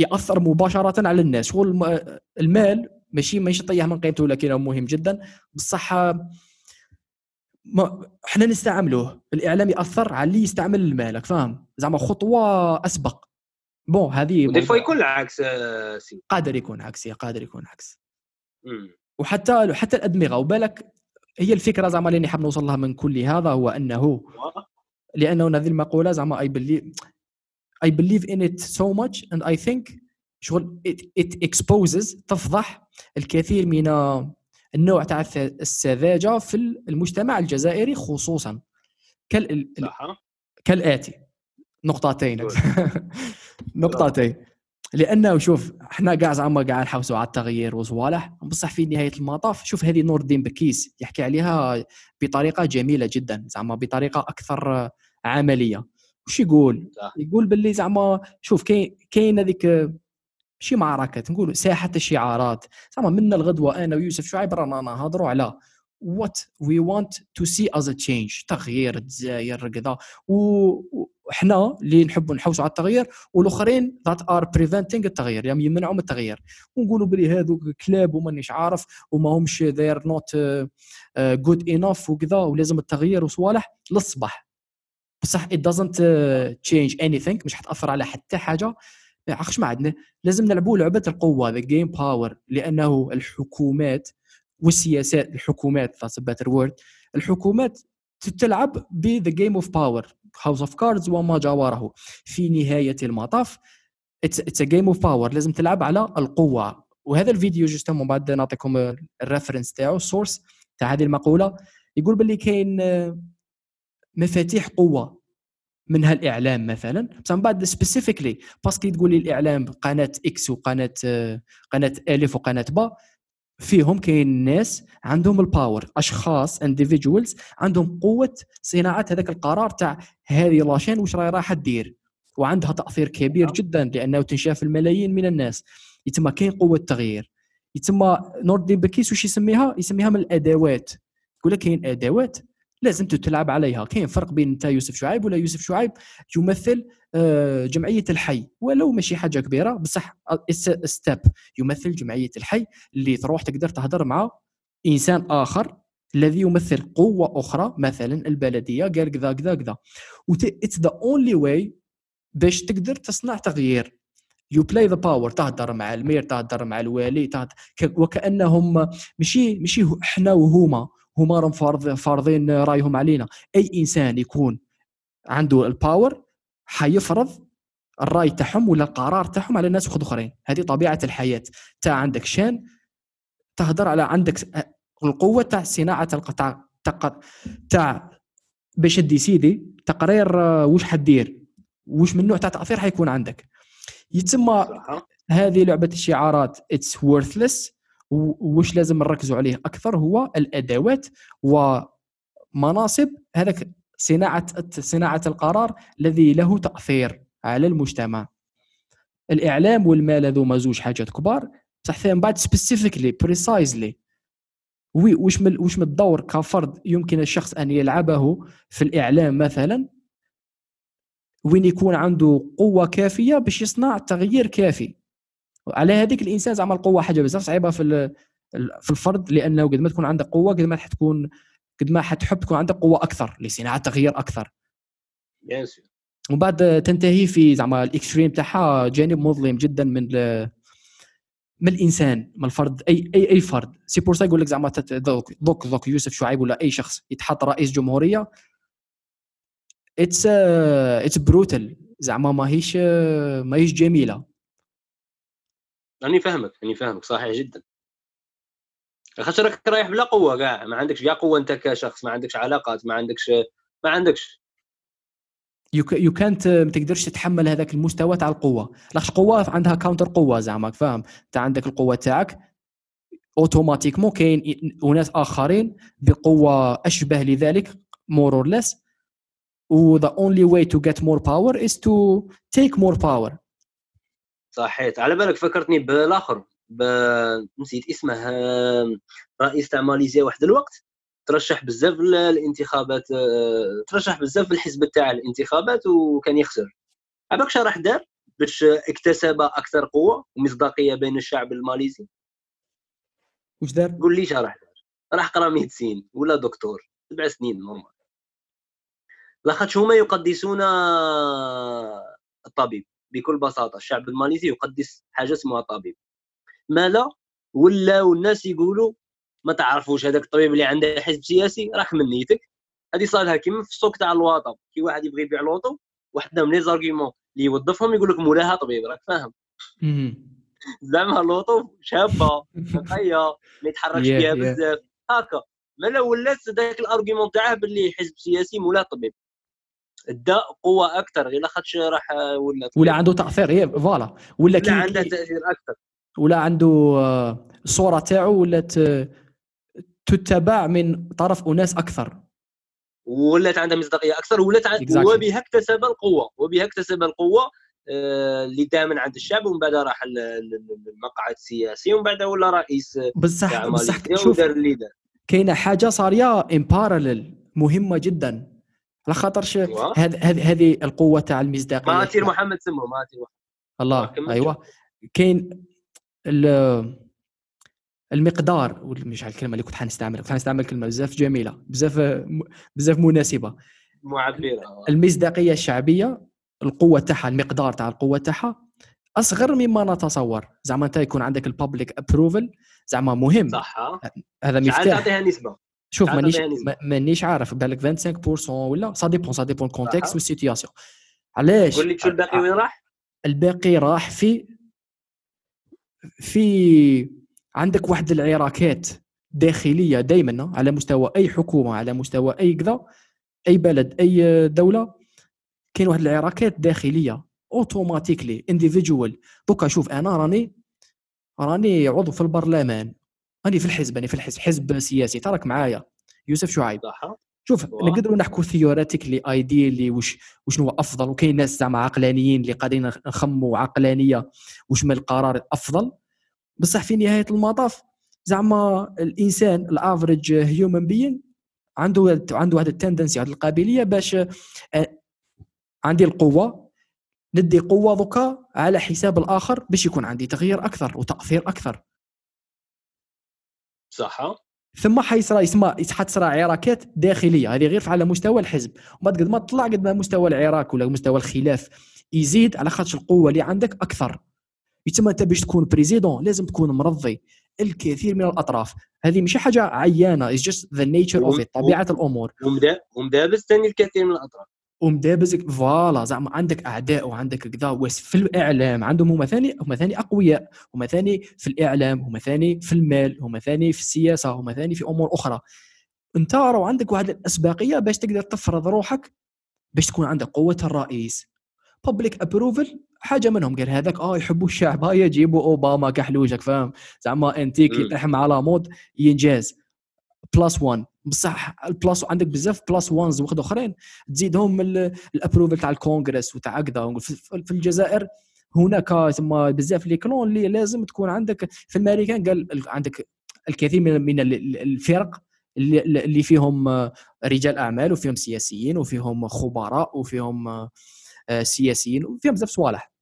يأثر مباشرة على الناس. شغل المال ماشي ماشي طيح من قيمته ولكن مهم جدا. بصح ما إحنا نستعملوه. الإعلام يأثر على اللي يستعمل المال فاهم؟ زعما خطوة أسبق. bon هذه des fois يكون العكس آه، si. قادر يكون عكسي قادر يكون عكس. وحتى حتى الأدمغة. وبالك هي الفكرة زعما اللي نحب نوصل لها من كل هذا هو أنه لأنه هذه المقولة زعما أي بلي I believe in it so much and I think شغل it, it exposes تفضح الكثير من النوع تاع السذاجة في المجتمع الجزائري خصوصا. كال... كالآتي. نقطتين. [laughs] نقطتين. لأنه شوف إحنا كاع زعما كاع نحوسوا على التغيير وصوالح. بصح في نهاية المطاف شوف هذه نور الدين بكيس يحكي عليها بطريقة جميلة جدا زعما بطريقة أكثر عملية. وش يقول؟ يقول باللي زعما شوف كاين كاين هذيك شي معركة نقول ساحة الشعارات. زعما من الغدوة أنا ويوسف شعيب رانا نهضروا على what we want to see is change تغيير الجزائر كذا. وحنا اللي نحبوا نحوسوا على التغيير والآخرين that are preventing التغيير يعني يمنعوا من التغيير. ونقولوا بلي هذوك كلاب ومانيش عارف وما همش they're not good enough وكذا ولازم التغيير وصوالح للصباح. بصح it doesn't uh, change anything مش حتأثر على حتى حاجة. عرفتش ما عندنا. لازم نلعبوا لعبة القوة the game power لأنه الحكومات والسياسات الحكومات that's better word الحكومات تلعب ب the game of power House of Cards وما جاوره في نهاية المطاف it's a game of power لازم تلعب على القوة. وهذا الفيديو justement بعد نعطيكم ال référence تاعو ال source تاع هذه المقولة. يقول باللي كاين مفاتيح قوة منها الاعلام مثلا. بس من بعد specifically parce que تقول لي الإعلام قناه X وقناة قناة ألف وقناة با فيهم كاين ناس عندهم ال power أشخاص individuals عندهم قوة صناعة هذاك القرار تاع هذه la chaîne واش راهي راح دير وعندها تأثير كبير نعم. جدا لأنه تنشاف الملايين من الناس. يتم كاين قوة تغيير. يتم نوردين بكيس واش يسميها؟ يسميها من الأدوات. يقول لك كاين أدوات لازم تلعب عليها. كاين فرق بين انت يوسف شعيب ولا يوسف شعيب يمثل آه، جمعية الحي. ولو ماشي حاجة كبيرة بصح step يمثل جمعية الحي اللي تروح تقدر تهضر مع إنسان آخر الذي يمثل قوة أخرى مثلا البلدية قال كذا كذا كذا. it's the only way باش تقدر تصنع تغيير. you play the power تهدر مع المير تهدر مع الوالي تهدر وكأنهم ماشي ماشي إحنا وهما. هما راهم فارضين رأيهم علينا. أي إنسان يكون عنده ال power حيفرض الرأي تاعهم ولا القرار تاعهم على الناس آخرين. هذه طبيعة الحياة. تا عندك شان تهدر على عندك القوة تاع صناعة القطع تاع باش ديسيدي تقرير واش حدير واش من نوع تاع تأثير حيكون عندك. يتم هذه لعبة الشعارات اتس وورثلس واش لازم نركزوا عليه؟ أكثر هو الأدوات ومناصب هذاك صناعة صناعة القرار الذي له تأثير على المجتمع. الإعلام والمال هذوما زوج حاجات كبار بصح من بعد specifically precisely وي واش من واش من الدور كفرد يمكن الشخص أن يلعبه في الإعلام مثلا؟ وين يكون عنده قوة كافية باش يصنع تغيير كافي. على هذيك الإنسان زعما القوة حاجة بزاف صعيبة في في الفرد لأنه قد ما تكون عندك قوة قد ما حتكون قد ما حتحب تكون عندك قوة أكثر لصناعة تغيير أكثر. ومن بعد تنتهي في زعما ال extreme تاعها جانب مظلم جدا من من الإنسان من الفرد اي اي أي فرد. c'est pour يقول لك زعما دوك دوك دوك يوسف شعيب ولا أي شخص يتحط رئيس جمهورية. it's it's brutal زعما ماهيش ماهيش جميلة. راني فاهمك راني فاهمك صحيح جدا. خاطر راك رايح بلا قوة كاع ما عندكش كاع قوة أنت كشخص ما عندكش علاقات ما عندكش ما عندكش. يو كانت ما تقدرش تتحمل هذاك المستوى تاع القوة. لاش قوة عندها counter قوة زعما فاهم؟ أنت عندك القوة تاعك automatiquement كاين أناس آخرين بقوة أشبه لذلك more or less و the only way to get more power is to take more power. صحيت. على بالك فكرتني بالآخر ب... نسيت اسمه رئيس تاع ماليزيا واحد الوقت ترشح بزاف الانتخابات ترشح بزاف الحزب تاع الانتخابات وكان يخسر. عباك راح دار باش اكتسب أكثر قوة ومصداقية بين الشعب الماليزي. واش دار؟ قول لي راح دار. راح قرا médecine ولا دكتور. سبع سنين normal لاخاطش هما يقدسون الطبيب. بكل بساطة الشعب الماليزي يقدس حاجة اسمها طبيب. ما لا ولاو الناس يقولوا ما تعرفوش هذاك الطبيب اللي عنده حزب سياسي راك من نيتك. هذه صالها كيما في السوق تاع الواطه كي واحد يبغي يبيع لوطو واحد من لي زارغيومون اللي يوظفهم يقول لك مولاها طبيب راك فاهم. زعما لطوف شابة [laughs] نقيه ما يتحركش فيها. بزاف. هكا. مالا ولات ذاك ال argument تاعه باللي حزب سياسي مولاه طبيب. دا قوة أكثر غير لاخاطش راح ولا طبيب. ولا عنده تأثير هي voilà ولا ولا كي عنده تأثير أكثر ولا عنده آه، الصورة تاعو ولات آه، تتبع من طرف أناس أكثر ولات عندها مصداقية أكثر ولات. Exactly. وبها اكتسب القوة وبها اكتسب القوة آه، اللي دائما عند الشعب ومن بعد راح المقعد السياسي ومن بعد ولا رئيس بصح بصح شوف كاينة حاجة صارية ان باراليل مهمة جدا على خاطرش أيوة. هذه القوة تاع المصداقية. مهاتير محمد سمو مهاتير محمد. الله أيوه. كاين ال- المقدار مش على الكلمة اللي كنت حنستعملها كنت حنستعمل كلمة بزاف جميلة بزاف بزاف مناسبة. معبرة. المصداقية الشعبية القوة تاعها المقدار تاع القوة تاعها أصغر مما نتصور. زعما أنت يكون عندك البابليك ابروفل زعما مهم. صح؟ هذا مفتاح. تعطيها نسبة. شوف مانيش مانيش عارف. بالك 25% ولا ça dépend ça dépend ال contexte صح. وال situation علاش؟ قول لي شو الباقي وين راح؟ الباقي راح في في عندك واحد العراكات داخلية دائما على مستوى أي حكومة على مستوى أي كذا أي بلد أي دولة كاين واحد العراكات داخلية automatically individual دوكا شوف أنا راني راني عضو في البرلمان. راني في الحزب راني في الحزب حزب سياسي. تراك معايا يوسف شعيب. شوف. نقدروا نحكوا theoretically ideally وش وشنو هو أفضل؟ وكاين ناس زعما عقلانيين اللي قاعدين نخموا عقلانية وش من القرار الافضل بصح في نهاية المطاف زعما الإنسان ال average human being عنده عنده هذه ال tendency هذه القابلية باش آه، عندي القوة ندي قوة دوكا على حساب الآخر باش يكون عندي تغيير أكثر وتأثير أكثر. صح. ثم حيصرى يسمى حتصرى عراكات داخلية. هذه غير على مستوى الحزب. وبعد قد ما تطلع قد ما مستوى العراك ولا مستوى الخلاف يزيد على خاطر القوة اللي عندك أكثر. يتسمى أنت باش تكون بريزيدون لازم تكون مرضي الكثير من الأطراف. هذه مش حاجة عيانة. Just the nature of it. طبيعة الأمور. ومدا- ومدابس ثاني الكثير من الأطراف. ومدابزك فوالا زعما عندك أعداء وعندك كذا في الإعلام عندهم هما ثاني هما ثاني أقوياء هما ثاني في الإعلام هما ثاني في المال هما ثاني في السياسة هما ثاني في أمور أخرى. أنت راه عندك واحد الاسبقيه باش تقدر تفرض روحك باش تكون عندك قوة الرئيس. بابليك ابروفل حاجة منهم قال هذاك آه يحبوا الشعب ها يجيبوا أوباما كحلوجك فاهم؟ زعما انت كي مم. تحم على مود ينجاز. بلس 1 بصح البلس عندك بزاف بلس 1 واحد اخرين. تزيدهم ال- الابروفل تاع الكونغرس وتاع كذا في الجزائر هناك ثم بزاف لي كلون اللي لازم تكون عندك. في الامريكان قال ال- عندك الكثير من من ال- ال- الفرق اللي فيهم آه، رجال أعمال وفيهم سياسيين وفيهم خبراء وفيهم آه، سياسيين وفيهم بزاف صوالح.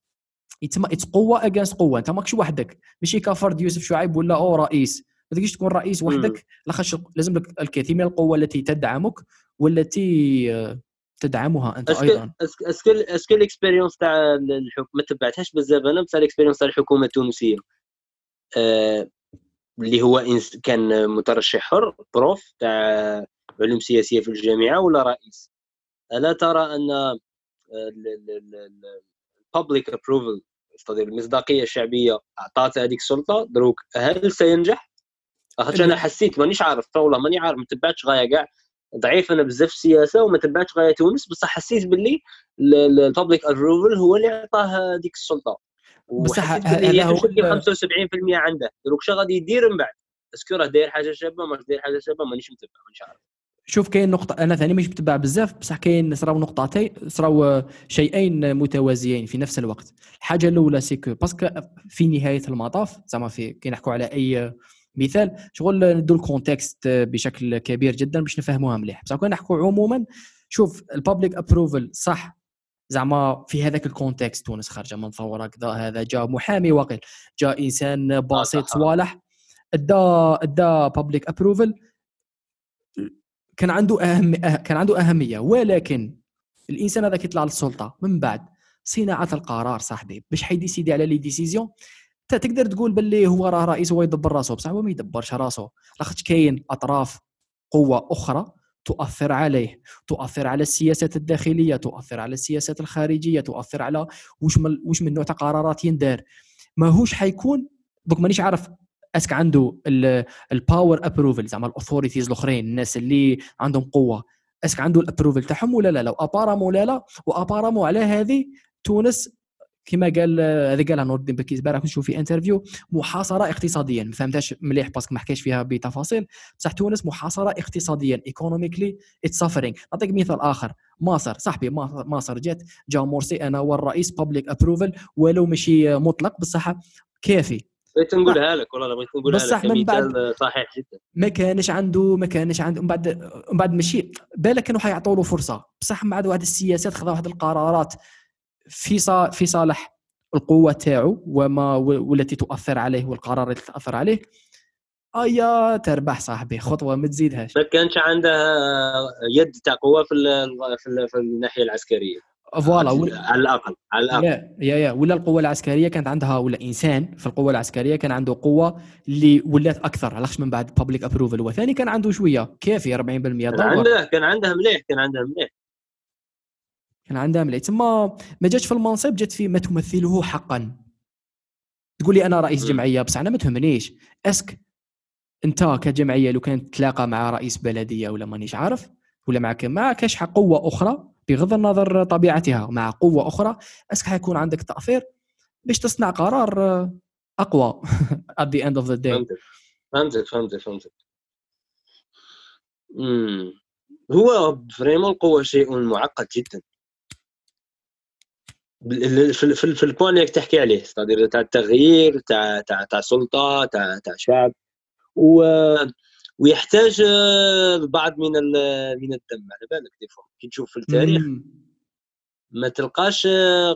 اتس قوه اجانست قوة. انت ماكش وحدك. ماشي كفرد يوسف شعيب ولا أو رئيس. ما تقدرش تكون رئيس وحدك لاخاطش لازم لك الكثير من القوة التي تدعمك والتي آه، تدعمها أنت est-ce que أيضا. est-ce que est-ce que ال expérience تاع الحكم ما تبعتهاش بزاف. أنا بصح ال expérience تاع الحكومة التونسية. آه اللي هو إنس- كان مترشح حر prof تاع علوم سياسية في الجامعة ولا رئيس. ألا ترى أن ال public approval المصداقية الشعبية أعطات هذيك السلطة؟ دروك هل سينجح؟ خاطر أنا حسيت مانيش عارف والله ماني عارف ما تبعتش غاية كاع ضعيف أنا بزاف في السياسة وما تبعتش غاية تونس بصح حسيت باللي ال public approval هو اللي عطاه هذيك السلطة. بصح هذا هو تمشي ال- 75% عنده. دروك شنو غادي يدير من بعد؟ est-ce que راه داير حاجة شابة ماش داير حاجة شابة مانيش متبع مانيش عارف. شوف كاين نقطة أنا ثاني مش متبع بزاف بصح كاين صراو نقطتين صراو شيئين متوازيين في نفس الوقت. الحاجة الأولى c'est que parce que في نهاية المطاف زعما في كي نحكوا على أي مثال شغل ندو ال contexte بشكل كبير جدا باش نفهموها مليح. بصح كون نحكوا عموما شوف ال public approval صح زعما في هذاك ال contexte تونس خارجة من ثوره كذا هذا جا محامي وقيل جا إنسان بسيط صح. صوالح أدى أدى public approval كان عنده أهم أه كان عنده أهمية. ولكن الإنسان هذا كيطلع للسلطة. من بعد صناعة القرار صاحبي باش حي décider على les décisions؟ انت تقدر تقول باللي هو راه رئيس هو يدبر راسه بصح هو ما يدبرش راسه. لاخاطش كاين أطراف قوة أخرى تؤثر عليه تؤثر على السياسات الداخلية تؤثر على السياسات الخارجية تؤثر على وش من وش من نوع قرارات يندار. ماهوش حيكون دوك مانيش عارف est-ce que عنده ال power approval زعما ال authorities الأخرين الناس اللي عندهم قوة. est-ce que عنده ال approval تاعهم ولا لا؟ لو apparemment لا لا و apparemment على هذه تونس كما قال هذا قالها نور الدين بكيس البارح كنت نشوف في interview محاصرة اقتصاديا. ما فهمتهاش مليح parce que ما حكاش فيها بتفاصيل. بصح تونس محاصرة اقتصاديا economically it's suffering نعطيك مثال آخر. مصر صاحبي مصر جات جا مرسي أنا هو الرئيس public approval ولو ماشي مطلق بصح كافي. بغيت نقولها لك والله بغيت نقولها بصح من بعد صحيح جدا. ما كانش عنده ما كانش عنده من بعد من بعد ماشي بالك كانوا حيعطوا له فرصة. بصح من بعد واحد السياسات خذا واحد القرارات. في في صالح القوة تاعو وما والتي تؤثر عليه والقرار التي تاثر عليه. آيا تربح صاحبي خطوة ما تزيدهاش. ما كانش عنده يد تاع قوة في في, في الناحية العسكرية. voilà على الأقل على الأقل. يا يا يا ولا القوة العسكرية كانت عندها ولا إنسان في القوة العسكرية كان عنده قوة اللي ولات أكثر علاش من بعد public approval وثاني كان عنده شوية كافي 40% كان عنده كان عنده مليح كان عنده مليح. كان عندها مليح تما ما جاتش في المنصب جات في ما تمثله حقا. تقول لي أنا رئيس جمعية بصح أنا ما تهمنيش. est-ce que أنت كجمعية لو كانت تلاقى مع رئيس بلدية ولا مانيش عارف ولا مع مع كاش قوة أخرى بغض النظر طبيعتها مع قوة أخرى est-ce que حيكون عندك تأثير باش تصنع قرار أقوى. [laughs] At the end of the day. فهمتك. فهمتك فهمتك هو vraiment القوة شيء معقد جدا. في في, في ال point اللي تحكي عليه تاع التغيير تاع تاع تاع سلطة تاع تاع شعب و ويحتاج بعض من من الدم على بالك des fois كي تشوف في التاريخ ما تلقاش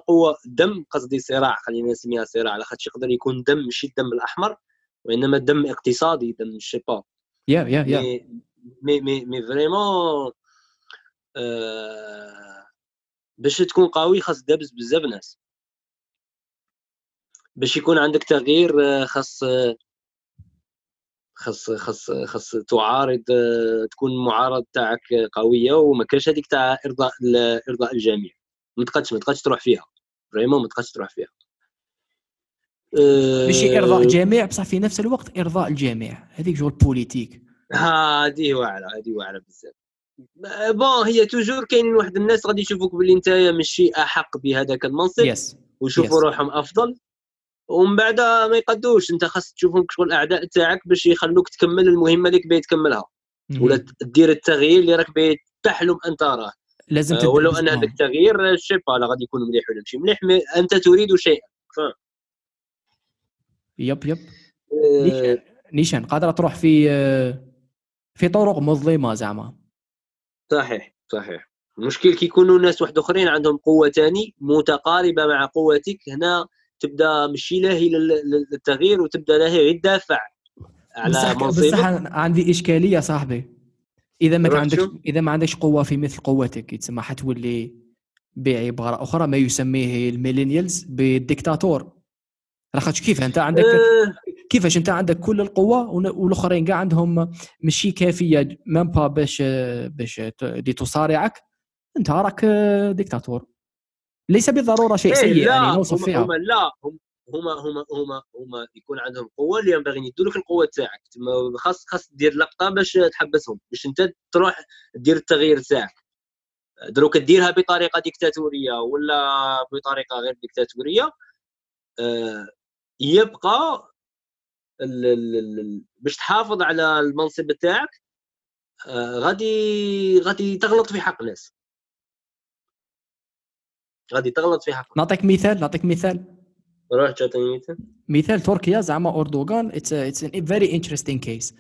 قوة. دم قصدي صراع خلينا نسميها صراع على خاطر يقدر يكون دم ماشي الدم الأحمر وإنما دم اقتصادي دم je sais pas يا يا يا mais mais mais vraiment باش تكون قوي خاص دابز بزاف ناس. باش يكون عندك تغيير خاص خاص خاص خاص تعارض تكون المعارضة تاعك قوية وما كانش هذيك تاع إرضاء إرضاء الجميع. ما تقدش ما تقدش تروح فيها. vraiment ما تقدش تروح فيها. ماشي إرضاء الجميع بصح في نفس الوقت إرضاء الجميع. هذيك جو la politique هذه واعرة هذه واعرة بزاف. bon هي toujours كاينين واحد الناس غادي يشوفوك باللي انت ماشي أحق بهذاك المنصب yes ويشوفوا yes. روحهم أفضل. ومن بعد ما يقدوش. انت خاص تشوفهم شغل الأعداء تاعك باش يخلوك تكمل المهمة اللي باغي تكملها. ولا دير التغيير اللي راك باغي تحلم ان تراه لازم آه ولو أن هذاك التغيير je sais pas لا غادي يكون مليح ولا ماشي مليح أنت تريد شيئا. yep yep. آه. نيشان. قادرة تروح في في طرق مظلمة زعما. صحيح صحيح. المشكل كي يكونوا ناس واحد آخرين عندهم قوة ثاني متقاربة مع قوتك هنا تبدأ مشي لاهي للتغيير وتبدأ لاهي غير تدافع على منصبك. بصح عندي إشكالية صاحبي. إذا ما عندك إذا ما عندكش قوة في مثل قوتك يتسمى حتولي بعبارة أخرى ما يسميه ال millennials بالديكتاتور. لاخاطش كيف؟ أنت عندك أه. كيفاش انت عندك كل القوة والآخرين كاع عندهم ماشي كافية. même pas باش باش دي تصارعك انت راك ديكتاتور. ليس بالضرورة شيء سيء إيه يعني نوصف فيها. هم لا هم هما هما هما هما يكون عندهم قوة اللي ينبغي يدوا لك القوة تاعك. خاص خاص دير لقطة باش تحبسهم باش انت تروح دير التغيير تاعك. دروك ديرها بطريقة ديكتاتورية ولا بطريقة غير ديكتاتورية آه يبقى باش تحافظ على المنصب تاعك آه غادي غادي تغلط في حق الناس. غادي تغلط في حق نعطيك مثال نعطيك مثال. روح تعطيني مثال. مثال تركيا زعما أردوغان it's it's a very interesting case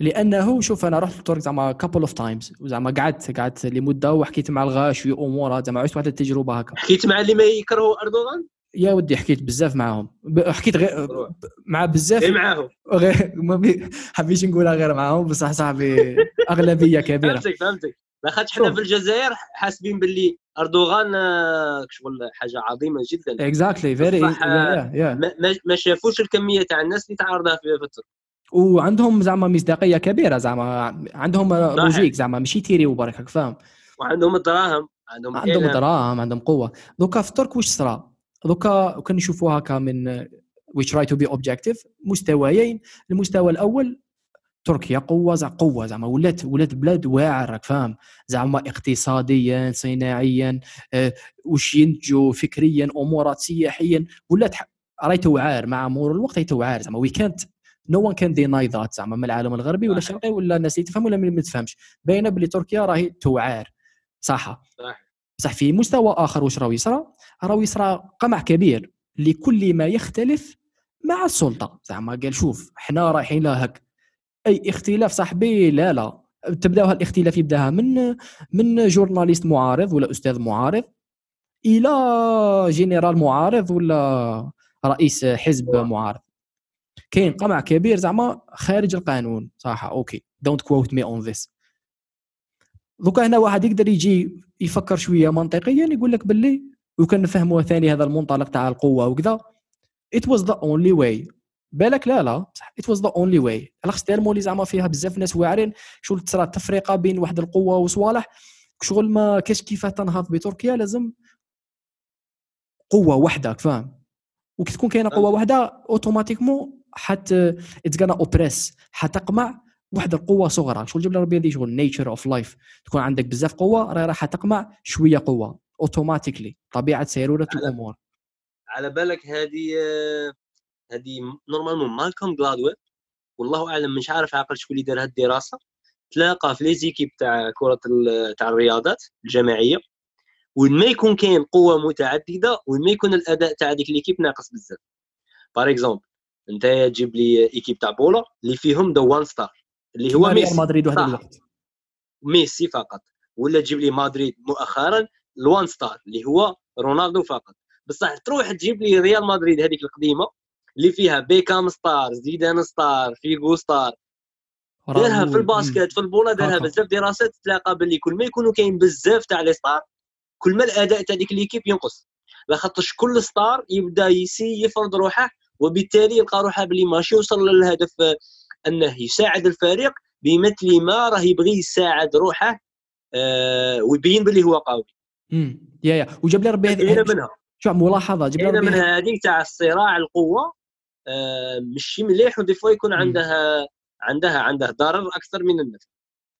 لأنه شوف أنا رحت لترك زعما couple of times وزعما قعدت قعدت لمدة وحكيت مع الغاشي امور زعما عشت واحد التجربة هكا. حكيت مع اللي ما يكرهوا أردوغان؟ يا ودي حكيت بزاف معاهم. حكيت غير مع بزاف غير معاهم. غير ما بي... حبيش نقولها غير معاهم بصح صاحبي أغلبية كبيرة. فهمتك فهمتك. لاخاطش حنا في الجزائر حاسبين باللي أردوغان آه، شغل حاجة عظيمة جدا. exactly very ما شافوش الكمية تاع الناس اللي تعارضها في الترك. وعندهم زعما مصداقية كبيرة زعما. عندهم logique زعما ماشي théorie وبرك فاهم وعندهم الدراهم عندهم عندهم دراهم عندهم قوة. donc في الترك واش صرا؟ donc كان نشوفوها هكا من we try to be objective مستويين. المستوى الأول تركيا قوة زعما قوة زعما ولات ولات بلاد واعر راك فاهم؟ زعما اقتصاديا صناعيا أه وش ينتجوا فكريا أمورات سياحيا. ولات راهي توعار مع مرور الوقت هي توعار زعما وي كانت نو ون كان ديناي ذات زعما من العالم الغربي ولا الشرقي ولا الناس اللي تفهم ولا ما تفهمش. باينة بلي تركيا راهي توعار. صح صح بصح في مستوى آخر واش راهو يصرى؟ راهو يصرى قمع كبير لكل ما يختلف مع السلطة. زعما قال شوف حنا رايحين لهك أي اختلاف صاحبي؟ لا لا. تبداو الاختلاف يبداها من من journaliste معارض ولا أستاذ معارض إلى جنرال معارض ولا رئيس حزب معارض. كاين قمع كبير زعما خارج القانون. صح okay. don't quote me on this donc هنا واحد يقدر يجي يفكر شوية منطقيا يقول لك باللي وكان نفهموا ثاني هذا المنطلق تاع القوة وكذا. It was the only way. بالك لا لا. it was the only way. علاش تيرمو اللي زعما فيها بزاف ناس واعرين شغل تصرا التفرقه بين واحد القوة وصوالح. شغل ما كاش كيف تنهض بتركيا لازم قوة واحدة فاهم؟ وكي تكون كاينة قوة واحدة اوتوماتيكمون حت اتس غانا اوبريس حتقمع واحد القوة صغرى. شغل جبنا ربي هذه شغل نيتشر اوف لايف تكون عندك بزاف قوة راهي راح تقمع شوية قوة automatically طبيعة سيرورة الأمور. على بالك هذه هذه normalement مالكوم جلادويل والله أعلم مش عارف عاقل شكون اللي دار هذه الدراسة. تلاقى في les équipes تاع كرة تاع الرياضات الجماعية. وين ما يكون كاين قوة متعددة وين ما يكون الأداء تاع ديك l'équipe ناقص بزاف. par exemple أنت تجيب لي équipe تاع بولا اللي فيهم the one star اللي هو ريال مدريد واحد الوقت. ميسي فقط. ولا تجيب لي مدريد مؤخرا ال one star اللي هو رونالدو فقط. بصح تروح تجيب لي ريال مدريد هذيك القديمة اللي فيها بيكام star زيدان star فيغو star. دارها في ال basket في البوله دارها بزاف دراسات تلاقى باللي كل ما يكونوا كاين بزاف تاع les stars كل ما الأداء تاع ديك l'équipe ينقص. لاخاطش كل star يبدأ يسي يفرض روحه وبالتالي يلقى روحه باللي ماشي يوصل للهدف أنه يساعد الفريق بمثل ما راه يبغي يساعد روحه آه ويبين باللي هو قوي امم يا يا. وجاب لي ربي هذه منها. شو ملاحظة؟ جاب لي منها. هذيك تاع الصراع القوة آه مش مليح ودي فوا يكون عندها عندها عندها ضرر أكثر من النفع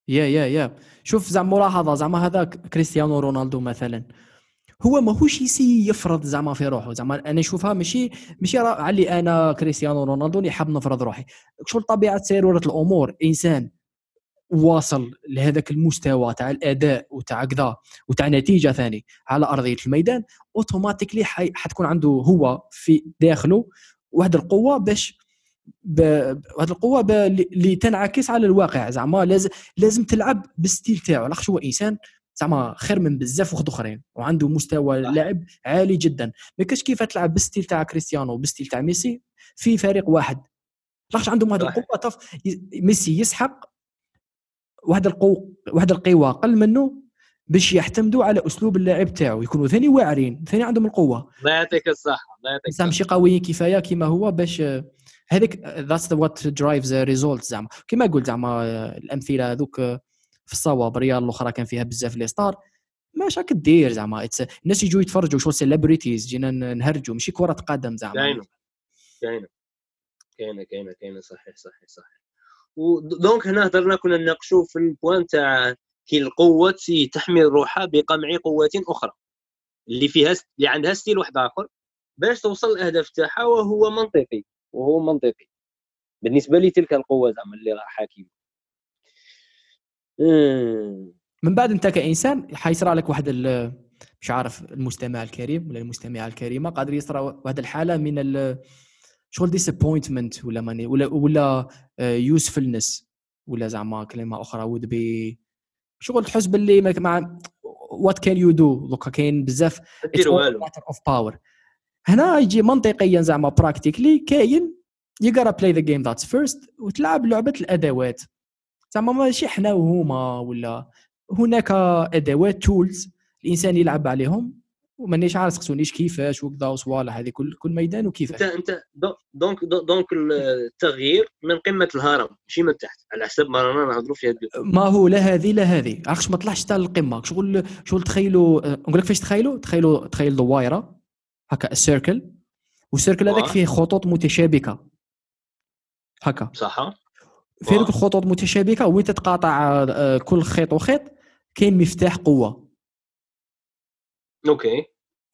يا يا يا. شوف زعما ملاحظة زعما هذاك كريستيانو رونالدو مثلا. هو ماهوش يسي يفرض زعما في روحه زعما أنا نشوفها ماشي ماشي علي أنا كريستيانو رونالدو اللي حاب نفرض روحي. شغل طبيعه سيروره الأمور. إنسان واصل لهذاك المستوى تاع الأداء وتاع كذا وتاع نتيجة ثاني على أرضية الميدان automatically حتكون عنده هو في داخله واحد القوة باش بهذه القوة اللي تنعكس على الواقع. زعما لازم لازم تلعب بال style تاعو. علاش هو إنسان زعما خير من بزاف وحد اخرين وعنده مستوى لعب عالي جدا. ما كاش كيف تلعب بال style تاع كريستيانو وبال style تاع ميسي في فريق واحد. لاش عندهم هذه القوة طف ميسي يسحق واحد القوة واحد القوى أقل منه باش يعتمدوا على أسلوب اللعب تاعو يكونوا ثاني واعرين ثاني عندهم القوة. الله يعطيك الصحة الله يعطيك الصحه ماشي قويين كفاية كما هو باش هذيك that's what drives result زعما. كما قلت زعما الأمثلة هذوك في الصواب ريال الأخرى كان فيها بزاف les stars. ماش راك دير زعما الناس يجوا يتفرجوا show celebrities جينا نهرجوا ماشي كرة قدم زعما. كاينة. كاينة. كاينة كاينة كاينة صحيح صحيح صحيح. و donc هنا هضرنا كنا نناقشوا في ال point تاع كي القوة تحمي روحها بقمع قوة أخرى. اللي فيها اللي عندها style واحد آخر باش توصل الأهداف تاعها وهو منطقي وهو منطقي. بالنسبة لي تلك القوة زعما اللي راه حاكمة من بعد انت كإنسان حيصرى لك واحد مش عارف المستمع الكريم ولا المستمعة الكريمة قادر يصرى واحد الحالة من شغل ديسابوينتمنت ولا ماني ولا ولا يوسفلنس آه، ولا زعما كلمة أخرى ود بي شغل تحس باللي مع وات كان يو دو دوكا كاين بزاف. of power هنا يجي منطقيا زعما practically كاين you play the game that's first وتلعب لعبة الأدوات. زعما ماشي حنا وهما ولا هناك أدوات tools الإنسان يلعب عليهم ومانيش عارف سقسونيش كيفاش وكذا وصوالح هذه كل كل ميدان وكيفاش انت انت donc donc التغيير من قمة الهرم ماشي من تحت على حسب ما رانا نهضروا في هذه ما هو لا هذه لا هذه. عرفتش ما طلعش حتى للقمه شغل شغل تخيلوا نقول لك فاش تخيلوا تخيلوا تخيل دوائرة هكا circle وال circle هذاك. فيه خطوط متشابكة. هكا. صح في هذوك. الخطوط المتشابكة وين تتقاطع آه، كل خيط وخيط كاين مفتاح قوة. okay.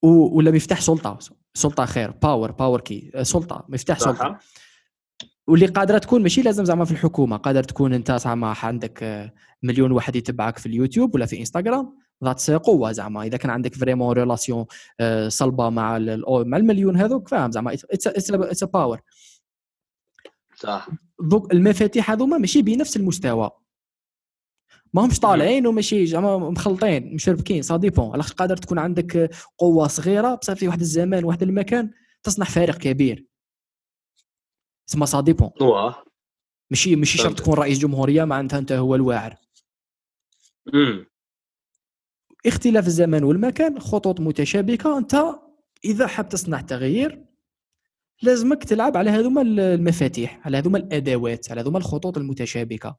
و- ولا مفتاح سلطة سلطة خير power power كي آه، سلطة مفتاح سلطة. واللي قادرة تكون ماشي لازم زعما في الحكومة قادر تكون أنت زعما عندك آه، مليون واحد يتبعك في اليوتيوب ولا في إنستغرام that's قوة زعما. إذا كان عندك vraiment relation صلبة مع مع المليون هذوك فاهم زعما it's power دوك المفاتيح هذوما ماشي بنفس المستوى. ما همش طالعين وماشي زعما مخلطين مشربكين ça dépend على قادر تكون عندك قوة صغيرة بصح في واحد الزمان واحد المكان تصنع فارق كبير. تسمى ça dépend ماشي ماشي شرط. تكون رئيس جمهورية معناتها أنت هو الواعر. اختلاف الزمان والمكان خطوط متشابكة أنت إذا حاب تصنع تغيير لازمك تلعب على هذوما المفاتيح على هذوما الأدوات على هذوما الخطوط المتشابكة.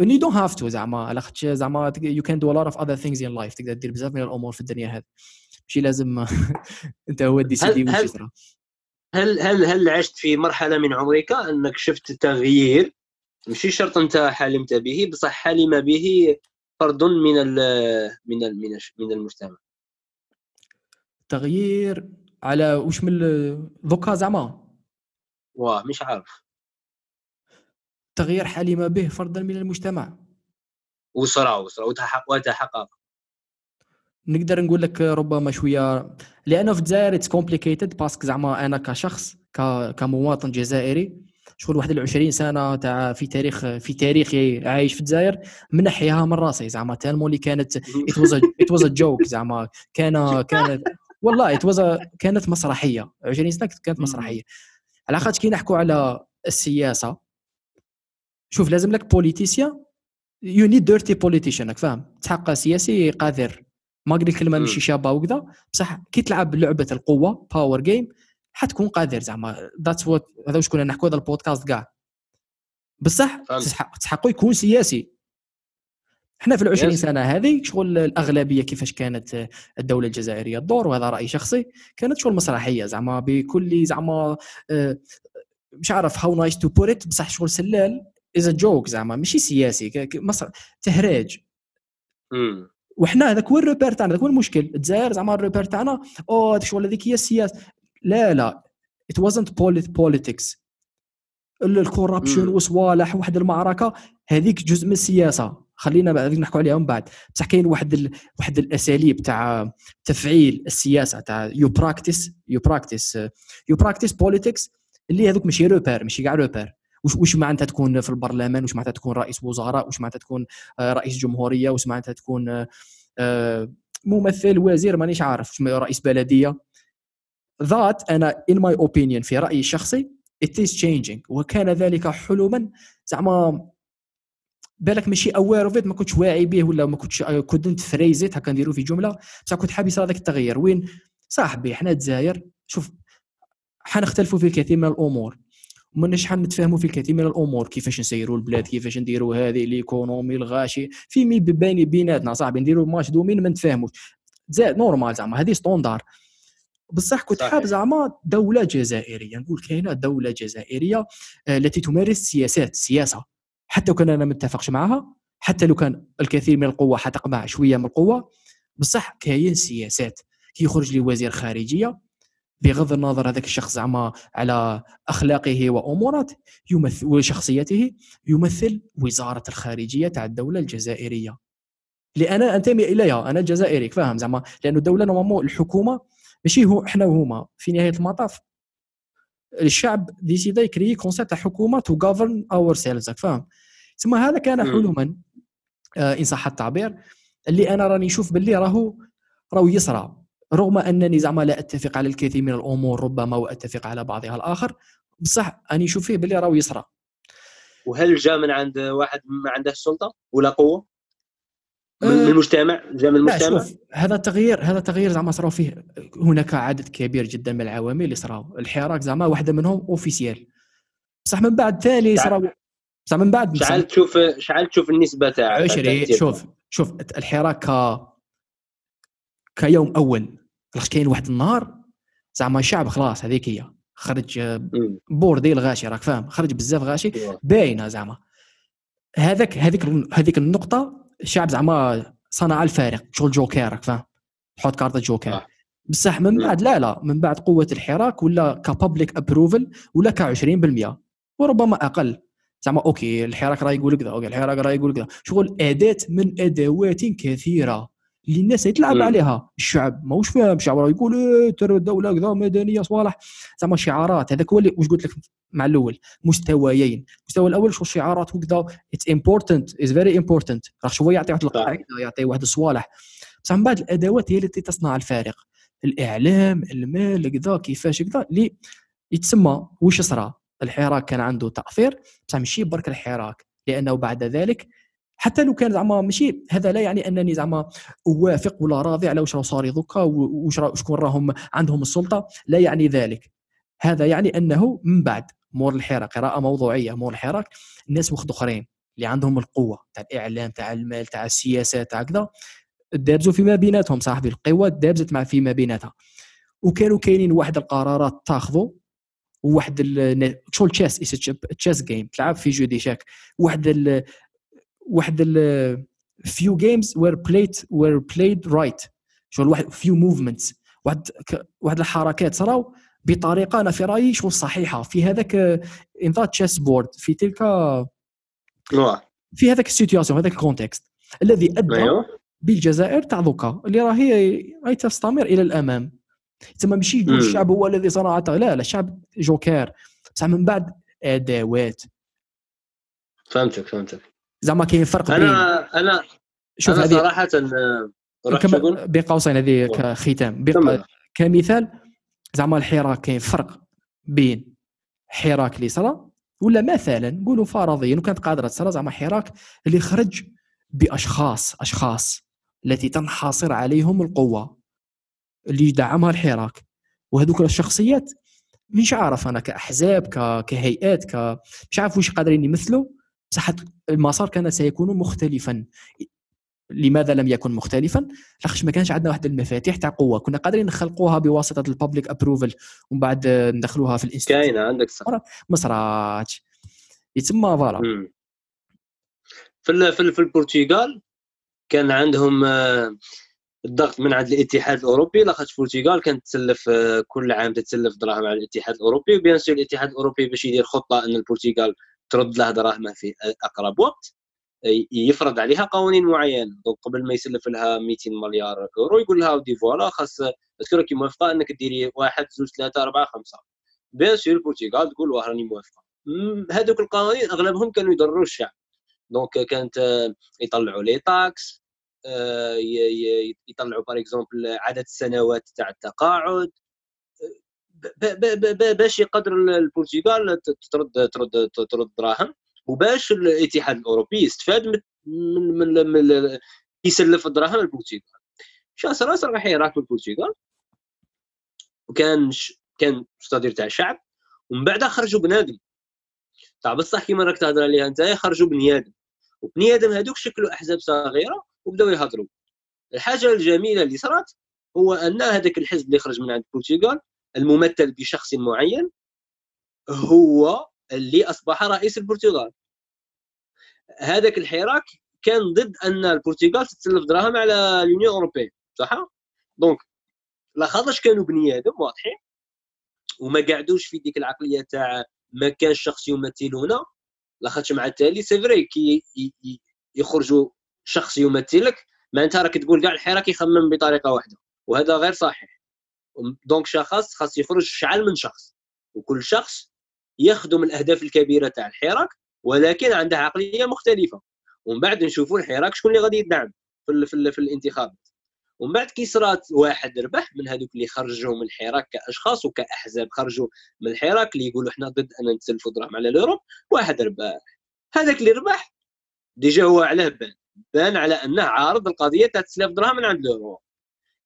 You don't have to زعما على خاطر زعما you can do a lot of other things in life تقدر دير بزاف من الأمور في الدنيا هذه. ماشي لازم [laughs] أنت هو ديسيدي هل- واش هل- يصرى هل هل هل عشت في مرحلة من عمرك أنك شفت تغيير؟ ماشي شرط أنت حلمت به بصح حلم به فرد من ال من ال من الش- من المجتمع. تغيير على واش من دوكا زعما. واه مش عارف. تغيير حلم به فردا من المجتمع. وصرا وصرا وتحقق. نقدر نقول لك ربما شوية لأنه في الجزائر it's complicated parce que زعما أنا كشخص. كمواطن جزائري شغل واحد 20 سنة تاع في تاريخ في تاريخي عايش في الجزائر منحيها من راسي زعما tellement اللي كانت it was it was joke زعما. كان كانت والله كانت مسرحية. 20 سنة كانت مسرحية. على خاطر كي نحكوا على السياسة شوف لازم لك politicien you need dirty politician راك فاهم؟ تحقق سياسي قادر. ما قلت الكلمة. ماشي شابة وكذا بصح كي تلعب لعبة القوة power game حتكون قادر زعما. that's what هذا واش كنا نحكوا هذا البودكاست كاع بصح تحقو يكون سياسي. إحنا في العشرين Yes. سنة هذه شغل الأغلبية كيفاش كانت الدولة الجزائرية الدور وهذا راي شخصي كانت شغل مسرحية زعما بكل زعما آه، مش عارف هاو نايس تو بوت بصح شغل سلال از جوك زعما ماشي سياسي مسر... تهراج امم وحنا هذاك هو الروبير تاعنا هذاك هو المشكل؟ الجزائر زعما الروبير تاعنا أو شغل هذيك هي السياسة لا لا wasn't polit- politics. ال corruption مم. وصوالح واحد المعركة هذيك جزء من السياسة. خلينا بعد نحكوا عليها من بعد. بصح كاين واحد ال... واحد الأساليب تاع تفعيل السياسة تاع you practice you practice you practice politics اللي هذوك ماشي repère ماشي كاع repère وش وش معناتها تكون في البرلمان؟ وش معناتها تكون رئيس وزراء؟ وش معناتها تكون رئيس جمهورية؟ وش معناتها تكون آه، ممثل وزير؟ مانيش عارف. رئيس بلدية؟ ذات أنا in my opinion في رأيي الشخصي it is changing. وكان ذلك حلما زعما بالك ماشي aware of ما كنتش واعي به ولا ما كنتش كنت phrase it هكا نديرو في جملة. بصح كنت حاب يصير هذاك التغيير. وين؟ صاحبي إحنا الجزائر شوف حنختلفوا في الكثير من الأمور. وماناش حنتفاهموا في الكثير من الأمور. كيفاش نسيروا البلاد كيفاش نديروا هذه l'économie الغاشي. في mais بين بيناتنا صاحبي نديروا match demain ما نتفاهموش. زائد normal زعما هذه standard بصح كنت. حاب زعما دولة جزائرية. نقول كاينة دولة جزائرية آه، التي تمارس سياسات سياسة. حتى لو كان أنا ما معها حتى لو كان الكثير من القوة حتقمع شوية من القوة بصح كاين سياسات كي يخرج لي وزير خارجية بغض النظر هذاك الشخص زعما على أخلاقه وامورات يمثل وشخصيته يمثل وزارة الخارجية تاع الدولة الجزائرية. لأن انتمي اليها أنا جزائري فاهم زعما؟ لأنه الدولة normalement الحكومة ماشي هو إحنا وهما في نهاية المطاف الشعب ديسيدا يكري concept تاع حكومة to govern ourselves فاهم؟ تسمى هذا كان. حلما آه إن صح التعبير. اللي أنا راني نشوف باللي راهو راهو يسرى رغم أنني زعما لا أتفق على الكثير من الأمور ربما وأتفق على بعضها الآخر بصح اني نشوف فيه باللي راهو يسرى وهل جاء من عند واحد ما عنده السلطة ولا قوة؟ من من المجتمع من المجتمع شوف هذا التغيير هذا التغيير زعما صراو فيه هناك عدد كبير جدا من العوامل اللي صراو الحراك زعما واحدة منهم اوفيسيال بصح من بعد ثاني صراو بصح من بعد شعل تشوف شعل تشوف النسبة تاع عشري تأثير. شوف شوف الحراك ك كيوم أول علاش كاين واحد النهار زعما الشعب خلاص هذيك هي خرج. bordel غاشي راك فاهم خرج بزاف غاشي ايوا. باينة زعما هذاك هذيك هذيك النقطة الشعب زعما صنع الفارق شغل جوكر راك فاهم تحط carte joker آه. بصح من. بعد لا لا من بعد قوة الحراك ولا ك public approval ولا ك 20% وربما أقل زعما okay الحراك راه يقول كذا okay الحراك راه يقول كذا شغل أداة من أدوات كثيرة اللي الناس تلعب مم. عليها. الشعب ماهوش فاهم الشعب راه يقول إيه ترى الدولة كذا مدنيه صوالح. زعما شعارات هذاك هو اللي واش قلت لك مع الأول مستويين. المستوى الأول شو شعارات وكذا؟ it's important is very important راه شوية يعطي واحد القاعدة يعطي واحد الصوالح. بصح من بعد الأدوات هي التي تصنع الفارق. الإعلام المال كذا كيفاش كذا اللي يتسمى وش صرا. الحراك كان عنده تأثير. بصح ماشي برك الحراك لأنه بعد ذلك حتى لو كان زعما ماشي هذا لا يعني أنني زعما أوافق ولا راضي على واش راه صار دوكا راه- شكون راهم عندهم السلطة لا يعني ذلك. هذا يعني أنه من بعد مور الحراك قراءة موضوعية مور الحراك الناس وخد أخرين اللي عندهم القوة تاع الإعلام تاع المال تاع السياسة تاع كذا دابزوا فيما بيناتهم صاحبي. القوى دابزت مع فيما بيناتها. وكانوا كاينين واحد القرارات تاخذوا وواحد شغل chess chess game تلعب في jeu d'échecs واحد واحد few games were played were played right. شغل واحد few movements. واحد واحد الحركات صراو بطريقة أنا في رأيي شغل صحيحة. في هذاك in the chess board في تلك. في هذاك ال situation هذاك ال context الذي أدى ايوا بالجزائر تاع دوكا اللي راهي راهي تستمر إلى الأمام. تما ماشي يقول. الشعب هو الذي صنع لا لا الشعب جوكر. بصح من بعد أدوات. فهمتك فهمتك. زعما كاين فرق بين أنا أنا شوف أنا صراحة بين قوسين هذه. كختام. كمثال زعما الحراك كاين فرق بين حراك اللي صرا ولا مثلا نقولوا فرضيا وكانت قادرة تصرا زعما حراك اللي خرج بأشخاص أشخاص التي تنحصر عليهم القوة اللي دعمها الحراك وهذوك الشخصيات مش عارف أنا كأحزاب. كهيئات ك مش عارف واش قادرين يمثلوا بصح المسار كان سيكون مختلفا. لماذا لم يكن مختلفا؟ لاخاطش ما كانش عندنا واحد المفاتيح تاع قوة. كنا قادرين نخلقوها بواسطة ال public approval ومن بعد ندخلوها في ال institute كاينة عندك صح. ما صراتش يتسمى voilà. في في ال- في البرتغال كان عندهم آه، الضغط من عند الاتحاد الأوروبي. لاخاطش البرتغال كانت تسلف آه، كل عام تتسلف دراهم على الاتحاد الأوروبي. و bien sûr الاتحاد الأوروبي باش يدير خطة إن البرتغال ترد له دراهمه في أقرب وقت يفرض عليها قوانين معينة donc قبل ما يسلف لها 200 مليار اورو يقول لها ودي voilà خاص est-ce que راكي موافقة إنك ديري واحد زوج ثلاثة أربعة خمسة. bien sûr البرتغال تقول واه راني موافقة. هذوك القوانين أغلبهم كانوا يضروا الشعب. donc كانت آه، يطلعوا les taxes آه، يطلعوا par exemple عدد السنوات تاع التقاعد. باش يقدر البرتغال ترد ترد ترد دراهم وباش الاتحاد الأوروبي يستفاد من من من, يسلف الدراهم البرتغال. شا صرا صرا حراك في البرتغال وكان. كان مستدير تاع الشعب ومن بعد خرجوا بنادم. تاع بصح كيما راك تهضر عليها أنت خرجوا بني آدم وبني آدم هذوك شكلوا أحزاب صغيرة وبداو يهضروا. الحاجة الجميلة اللي صارت هو أن هذاك الحزب اللي خرج من عند البرتغال الممثل بشخص معين هو اللي أصبح رئيس البرتغال. هذاك الحراك كان ضد أن البرتغال تتسلف دراهم على l'Union européenne صح؟ donc لا خاطرش كانوا بني آدم واضحين؟ وما قعدوش في ديك العقلية تاع ما كان شخص يمثلنا لاخاطش مع التالي c'est vrai que يخرجوا شخص يمثلك معناتها راك تقول كاع الحراك يخمم بطريقة واحدة وهذا غير صحيح. دونك شخص خاص يخرج شعل من شخص وكل شخص يخدم الأهداف الكبيرة تاع الحراك ولكن عنده عقلية مختلفة. ومن بعد نشوفوا الحراك شكون اللي غادي يدعم في ال- في, في الانتخابات. ومن بعد كي صرات واحد ربح من هذوك اللي خرجوا من الحراك كأشخاص وكأحزاب خرجوا من الحراك اللي يقولوا إحنا ضد أن نتسلفوا دراهم على الأوروب واحد ربح. هذاك اللي ربح déjà هو علاه بان بان على أنه عارض القضية تاع تسليف دراهم من عند l'Europe.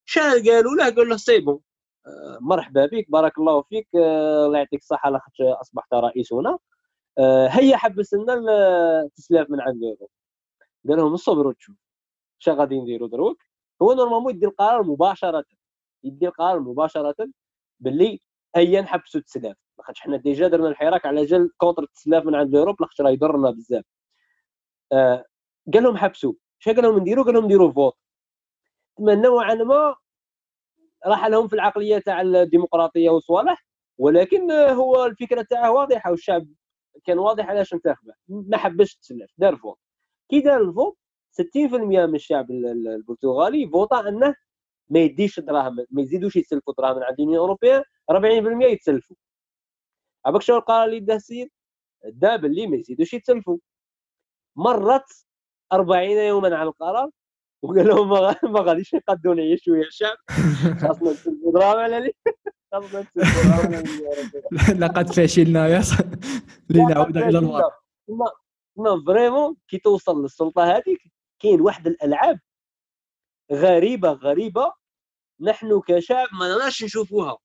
شال قالوا له؟ قال له c'est bon. مرحبا بك بارك الله فيك. آه، الله يعطيك الصحة لاخاطش أصبحت رئيس هنا آه، هيا حبس لنا التسلاف من عند l'Europe قال لهم الصبر وتشوف. شا غادي نديروا دروك؟ هو normalement يدي القرار مباشرة يدي القرار مباشرة باللي هيا نحبسوا التسلاف لاخاطش حنا déjà درنا الحراك على جال contre التسلاف من عند l'Europe لاخاطش راه يضرنا بزاف. آه قال لهم حبسوا شنو قال لهم نديروا قال لهم نديروا vote. تما نوعا ما راح لهم في العقلية تاع الديمقراطية وصوالح ولكن هو الفكرة تاعه واضحة والشعب كان واضح علاش انتخبه. ما حبش التسلاف دار vote. كي دار ال vote 60% من الشعب البرتغالي فوتا أنه ما يديش دراهم ما يزيدوش يتسلفوا دراهم من عند ال union européenne 40% يتسلفوا. عباك شنو القرار اللي دا السيد؟ دا باللي ما يزيدوش يتسلفوا. مرت 40 يوما على القرار وقال لهم ما غاديش يقدوا نعيش شوية الشعب خاصنا نتسلفوا دراهم على خاصنا نتسلفوا دراهم لقد فشلنا يا لنعود إلى الواقع ما vraiment كي توصل للسلطه هذيك كاين واحد الالعاب غريبه غريبه نحن كشعب ما نقدرش نشوفوها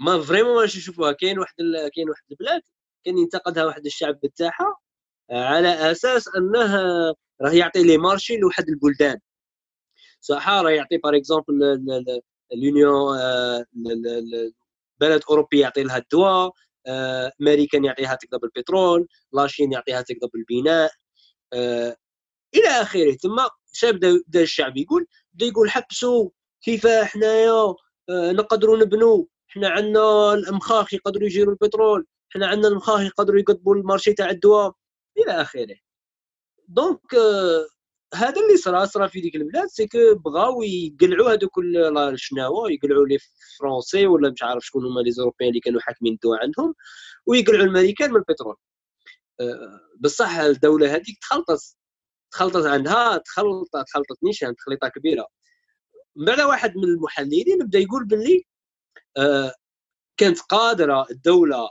ما vraiment ما نشوفوها كاين واحد ال... كاين واحد البلاد كان ينتقدها واحد الشعب بتاعها على أساس انه راه يعطي لي marché لواحد البلدان. صح راه يعطي par exemple ال union بلد أوروبي يعطي لها الدواء américains يعطيها تقدر بالبترول la Chine يعطيها تقدر بالبناء آه، إلى آخره. ثم شاب بدا الشعب يقول بدا يقول حبسوا كيف حنايا؟ آه، نقدروا نبنوا حنا عندنا الأمخاخ يقدروا يجيروا البترول. حنا عندنا المخاخ يقدروا يقطبوا ال marché تاع الدواء. إلى آخره. donc آه، هذا اللي صرا صرا في ديك البلاد c'est que بغاو يقلعوا هذوك الشناوه يقلعوا لي français ولا مش عارف شكون هما les européens اللي كانوا حاكمين الدواء عندهم ويقلعوا الامريكان من البترول. آه، بصح الدولة هذيك تخلطت تخلطت عندها تخلطت تخلطت نيشان تخليطه كبيرة. من بعد واحد من المحللين بدا يقول باللي آه كانت قادرة الدولة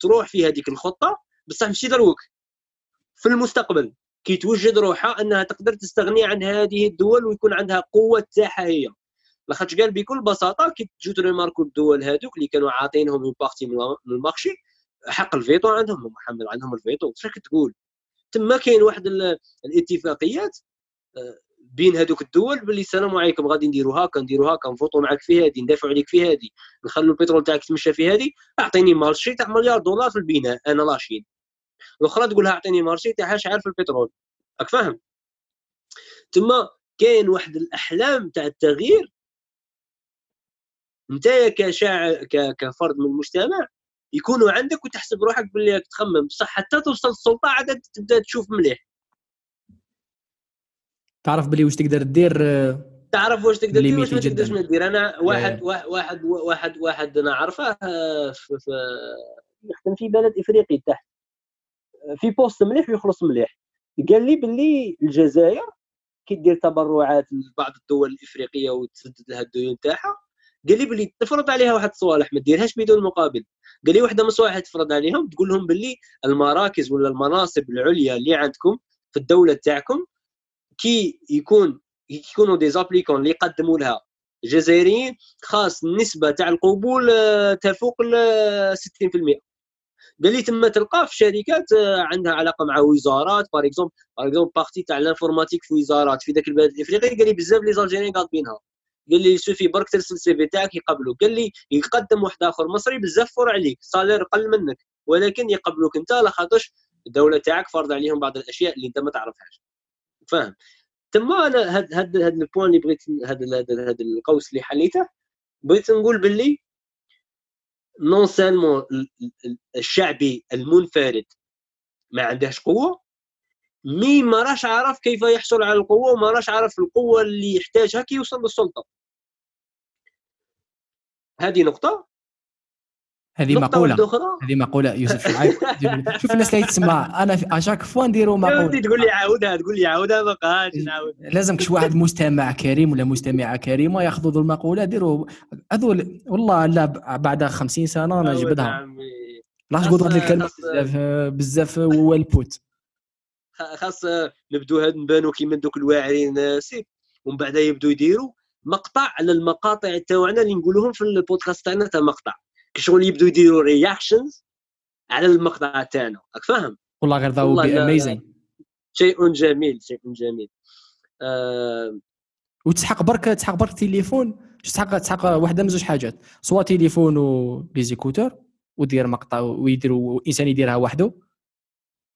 تروح في هذيك الخطة بصح ماشي دروك في المستقبل. كي توجد روحها أنها تقدر تستغني عن هذه الدول ويكون عندها قوة تاعها هي لاخاطرش قال بكل بساطة كي تجو تremarquer الدول هذوك اللي كانوا عاطينهم من partie من ال marché حق الفيتو عندهم هم ما عندهم الفيتو. واش راك تقول؟ تما كاين واحد الاتفاقيات آه، بين هذوك الدول باللي السلام عليكم غادي نديروا هكا نديروا هكا نفوتوا معك في هذه ندافعوا عليك في هذه نخلوا البترول تاعك تمشى في هذه أعطيني marché تاع مليار دولار في البناء أنا la Chine الأخرى تقول لها أعطيني marché تاعها شحال في البترول. راك فاهم؟ تما كاين واحد الأحلام تاع التغيير. أنت كشاعر كفرد من المجتمع يكونوا عندك وتحسب روحك باللي راك تخمم. بصح حتى توصل للسلطة عاد تبدأ تشوف مليح. تعرف باللي واش تقدر دير تعرف واش تقدر دير واش ما تقدرش دير أنا واحد واحد واحد واحد نعرفه آه، يخدم في بلد إفريقي تحت. في poste مليح ويخلص مليح. قال لي باللي الجزائر كي دير تبرعات لبعض الدول الإفريقية وتسدد لها الديون تاعها. قال لي باللي تفرض عليها واحد الصوالح ما ديرهاش بدون مقابل. قال لي واحدة من الصوالح تفرض عليهم تقول لهم باللي المراكز ولا المناصب العليا اللي عندكم في الدولة تاعكم كي يكون يكونوا des africains اللي يقدموا لها جزائريين خاص النسبة تاع القبول آه، تفوق ال 60% قال لي تما تلقى في شركات آه، عندها علاقة مع وزارات par exemple par exemple partie تاع ال informatique في وزارات في ذاك البلد الإفريقي قال لي بزاف لي les algériens قاطبينها قال لي suffit برك ترسل ال CV تاعك يقبلوك. قال لي يقدم واحد آخر مصري بزاف fort عليك salaire قل منك ولكن يقبلوك أنت لاخاطرش الدولة تاعك فرض عليهم بعض الأشياء اللي أنت ما تعرفهاش. فاهم؟ تما أنا هاد هاد هاد ال point اللي بغيت هاد هاد القوس اللي حليته بغيت نقول باللي non seulement الشعبي المنفرد ما عندهش قوة mais ما راش عارف كيف يحصل على القوة وما راش عارف القوة اللي يحتاجها كي يوصل للسلطة. هذه نقطة. هذه مقولة. هذه مقولة يوسف [laughs] شوف الناس اللي تسمع أنا à chaque fois نديروا مقولة؟ تقول لي عاودها تقول لي عاودها ما بقاش نعاود لازم شي واحد مستمع كريم ولا مستمعه كريمه ياخذوا ذو المقولة ديروا. هذول والله لا بعد 50 سنة نجبدها لا تقول هذه الكلمة؟ بزاف بزاف والبوت خاص نبدو هاد نبانو كيما دوك الواعرين سي. ومن بعد يبدو يديروا مقطع على المقاطع تاعنا اللي نقولوهم في البودكاست تاعنا تاع مقطع. شغل يبدو يديروا reactions على المقطع تاعنا. راك فاهم؟ والله غير ذا be amazing شيء جميل شيء جميل. آه وتسحق برك تسحق برك تليفون. تسحق تسحق واحدة من زوج حاجات. سوا تليفون و les écouteurs ودير مقطع ويدير إنسان يديرها وحده.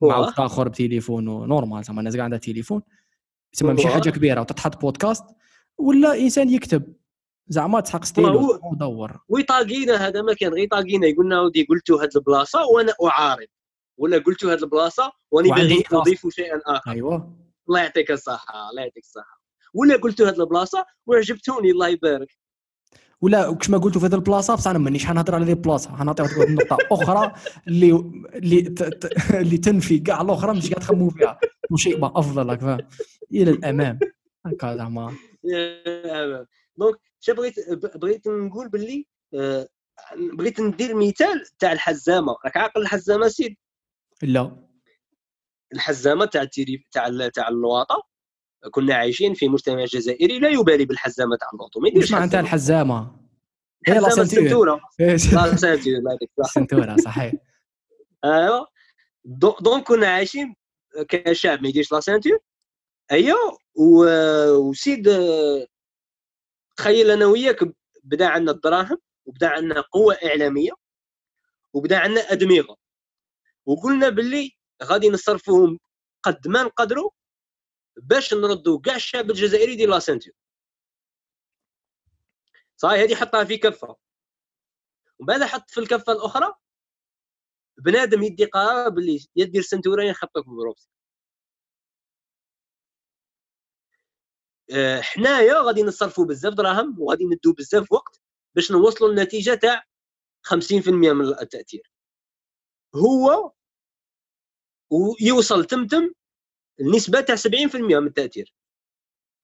مع. وقت آخر بتليفون normal زعما الناس كاع عندها تليفون. تسمى ماشي. حاجة كبيرة. وتتحط بودكاست ولا إنسان يكتب. زعما تسحق ستيلو ودور ويطاقينا هذا ما كان. غير طاقينا يقولنا ودي قلتوا هاد البلاصة وأنا أعارض. ولا قلتوا هاد البلاصة واني باغي. نضيف شيئا آخر. أيوه. الله يعطيك الصحة الله يعطيك الصحة. ولا قلتوا هاد البلاصة وعجبتوني الله يبارك. ولا كما قلتوا في هذه البلاصة بصح أنا مانيش حنهضر على هذه البلاصة. حنعطي واحد النقطة أخرى اللي اللي ت- ت- اللي تنفي كاع الأخرى مش قاعد تخموا فيها. وشيء ما افضل إلى الأمام. هكا زعما. donc شا بغيت بغيت نقول باللي آه، بغيت ندير مثال تاع الحزامة. راك عاقل الحزامة سيد؟ لا. الحزامة تاع التيلي تاع تاع اللوطو كنا عايشين في مجتمع جزائري لا يبالي بالحزامة تاع اللوطو ما يديرش معناتها. الحزامة. هي [laughs] la ceinture. إيش la ceinture الله يعطيك الصحة. ال ceinture صحيح. [laughs] ايوا دو- دونك كنا عايشين كشعب ما يديرش la ceinture ايوا وسيد تخيل أنا وياك بدا عندنا الدراهم وبدا عندنا قوة إعلامية وبدا عندنا ادمغه وقلنا باللي غادي نصرفوهم قد ما نقدروا باش نردوا كاع الشعب الجزائري يدير la ceinture صحيح هذه حطها في كفة. وبعد حط في الكفة الأخرى بنادم يدي قرار باللي يا دير ceinture يا نخبطك بروبسي حنايا غادي نصرفوا بزاف دراهم وغادي ندوا بزاف وقت باش نوصلوا للنتيجه تاع 50% من التأثير. هو ويوصل ثمثم النسبة تاع 70% من التأثير.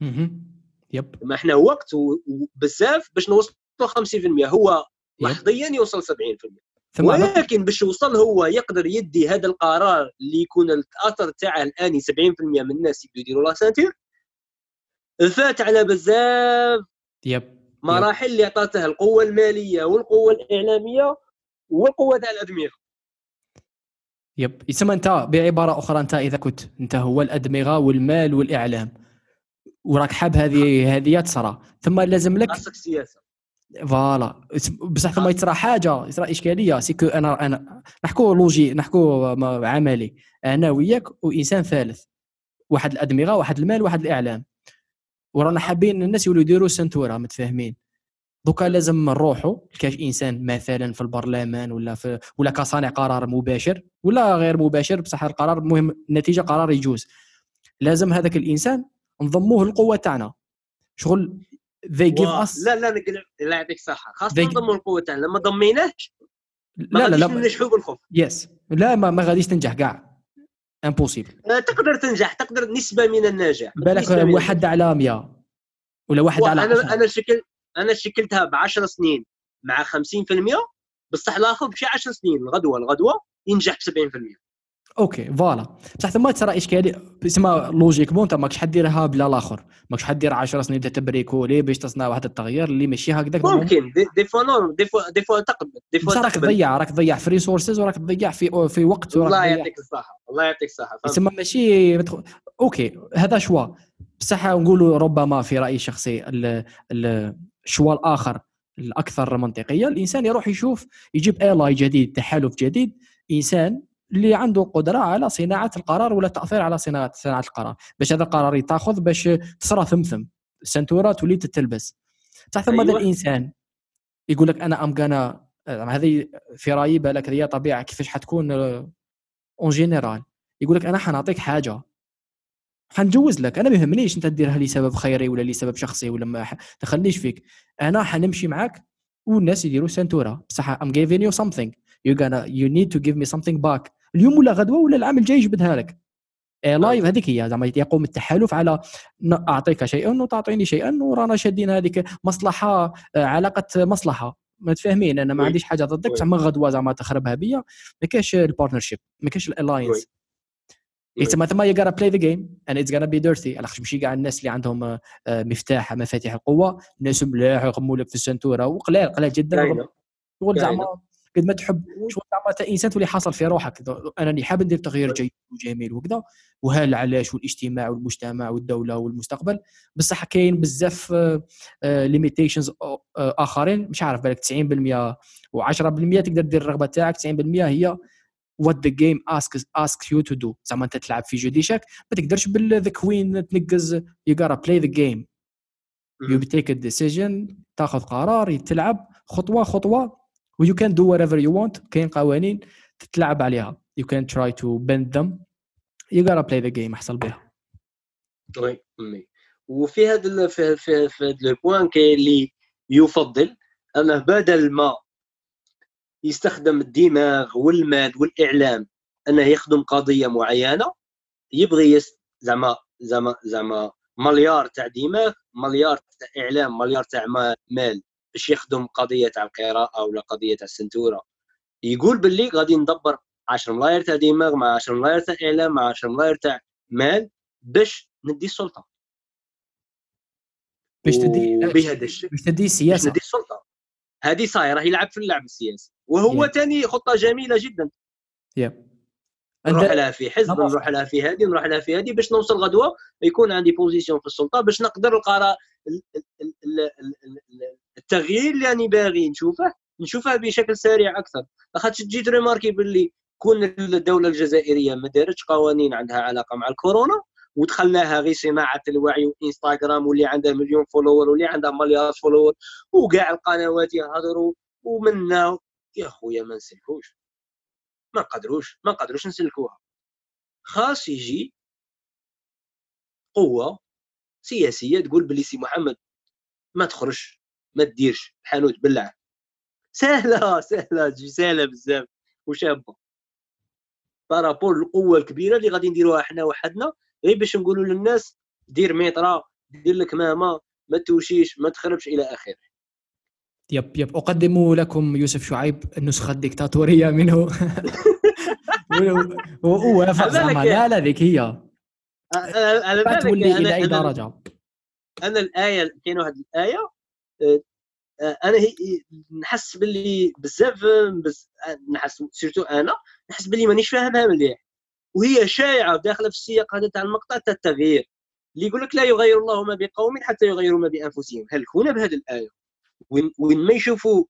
مهم. yep. ما إحنا وقت وبزاف باش نوصلوا 50% هو. لحظيا يوصل 70% ثم ولكن باش يوصل هو يقدر يدي هذا القرار اللي يكون الأثر تاعه الآني 70% من الناس يبدوا يديروا لا سانتير. فات على بزاف. يب مراحل اللي عطاته القوة المالية والقوة الإعلامية والقوة تاع الأدمغة. يب. يسمى أنت بعبارة أخرى أنت إذا كنت أنت هو الأدمغة والمال والإعلام. وراك حاب هذه هذه تصرى ثم لازم لك خاصك سياسة. voilà. بصح ثم يصرى حاجة يصرى إشكالية. c'est que أنا أنا نحكوا logique نحكوا م- عملي. أنا وياك وإنسان ثالث. واحد الأدمغة واحد المال واحد الإعلام. ورانا حابين الناس يولوا يديروا ceinture متفاهمين؟ دوكا لازم نروحوا كاش إنسان مثلا في البرلمان ولا في ولا كصانع قرار مباشر ولا غير مباشر بصح القرار مهم النتيجه قرار يجوز. لازم هذاك الإنسان نضموه القوه تاعنا. شغل they give us لا لا لا يعطيك الصحة. خاصة They- نضموا القوة تاعنا لما ضميناهش ما لا لا لا ننجحوا بالخوف. yes لا ما, ما غاديش تنجح كاع. impossible آه، تقدر تنجح تقدر نسبة من النجاح بالك واحد على 100 ولا واحد على أنا 10 أنا شكل أنا شكلتها ب 10 سنين مع 50% بصح الآخر بشي 10 سنين الغدوه الغدوة ينجح ب 70% OK voilà. بصح ثم ترى اشكالي اسمها logiquement أنت ماكش حديرها بلا الآخر ماكش حدير 10 سنين ت bricoler باش تصنع واحد التغيير اللي ماشي هكذاك. ممكن. des, fois norm des fois des fois تقبل. des fois بصح راك تضيع راك تضيع في resources وراك تضيع في في وقت الله يعطيك الصحة. الله يعطيك الصحة؟ تسمى ماشي مدخل... OK. هذا choix. بصح نقولوا ربما في رايي الشخصي ال- ال- ال choix الآخر الأكثر منطقية. الإنسان يروح يشوف يجيب allié جديد تحالف جديد. إنسان اللي عنده قدرة على صناعة القرار ولا التاثير على صناعه صناعة القرار. باش هذا القرار يتاخذ باش تصرى ثمثم. ال ceinture تولي تتلبس. بصح ثم هذا أيوة. الإنسان يقول لك أنا I'm gonna هذه في رأيي بالك هي طبيعة كيفاش حتكون en général يقول لك أنا حنعطيك حاجة. حنجوز لك. أنا ما يهمنيش أنت ديرها لسبب خيري ولا لسبب شخصي ولا ما دخلنيش فيك. أنا حنمشي معك والناس يديروا ceinture بصح I'm giving you something. You gonna you need to give me something back. اليوم ولا غدوة ولا العام الجاي يجبدها لك. إيه life هذيك هي زعما يقوم التحالف على أعطيك شيئا وتعطيني شيئا ورانا شادين هذيك مصلحة آه، علاقة مصلحة. متفاهمين أنا ما. عنديش حاجة ضدك من غدوة زعما تخربها بيا. ما كاش ال partnership ما كاش ال alliance oui. تسمى ثم you gotta play the game and it's gonna be dirty. علاش ماشي كاع الناس اللي عندهم آه، مفتاح مفاتيح القوة الناس ملاح يغموا لك في ال ceinture وقلال قلال جدا كاينة. زعما قد ما تحب شو زعما انت إنسان تولي حاصل في روحك. أنا اللي حاب ندير تغيير جيد وجميل وكذا وهل علاش والاجتماع والمجتمع والدولة والمستقبل. بصح كاين بزاف limitations آخرين. مش عارف بالك 90% و10% تقدر دير الرغبة تاعك. 90% هي what the game asks asks you to do. زعما أنت تلعب في jeu d'échecs ما تقدرش ب the queen تنقز gotta play the game. You take a decision تاخذ قرار تلعب خطوة خطوة. و you can do whatever you want. كاين قوانين تتلعب عليها. You can try to bend them. You gotta play the game احصل بها. oui وفي هذا في في في هذا ال point كاين اللي يفضل أنه بدل ما يستخدم الدماغ والمال والإعلام أنه يخدم قضية معينة يبغي. زعما زعما زعما مليار تاع دماغ مليار تاع إعلام مليار تاع مال. باش يخدم قضية تاع القراءه ولا قضية تاع السنتورة. يقول باللي غادي ندبر 10 ملاير تاع دماغ مع 10 ملاير تاع إعلام مع 10 ملاير تاع مال باش ندي السلطة. باش تدي باش تدي السياسة. باش ندي السلطة. هذه صايرة يلعب في اللعب السياسي. وهو ثاني yeah. خطة جميلة جدا. yeah. نروح لها في حزب نروح لها في هذه نروح لها في هذه باش نوصل غدوة يكون عندي position في السلطة باش نقدر القرار التغيير اللي راني باغي نشوفه نشوفه بشكل سريع أكثر. لاخاطش تجي ت remarquer باللي كون الدولة الجزائرية ما دارتش قوانين عندها علاقة مع الكورونا ودخلناها غير صناعة الوعي وإنستغرام واللي عنده مليون follower واللي عنده مليار فولور وكاع القنوات يهضروا ومنا يا خويا ما نسلكوش نقدروش ما نقدروش نسلكوها. خاص يجي قوة سياسية تقول بلي سي محمد ما تخرج ما تديرش الحانوت بلع سهلة سهلة تجي سهلة بزاف وشابة. par rapport القوة الكبيرة اللي غادي نديروها حنا وحدنا غير باش نقولوا للناس دير ميطرا دير لك ماما ما توشيش ما تخربش إلى آخره. yep yep. أقدم لكم يوسف شعيب النسخة الديكتاتوريه منه. [laughs] ووافق زعما لا لا ذيك هي على بالك تولي إلى اي درجه أنا الآية كاين واحد الآية آه، آه، أنا هي نحس باللي بزاف بز... نحس surtout أنا نحس باللي مانيش فاهمها مليح. وهي شائعة داخلة في السياق هذا تاع المقطع تاع التغيير. اللي يقول لك لا يغير الله ما بقوم حتى يغيروا ما بأنفسهم. هل هنا بهذه الآية؟ وين ما يشوفوا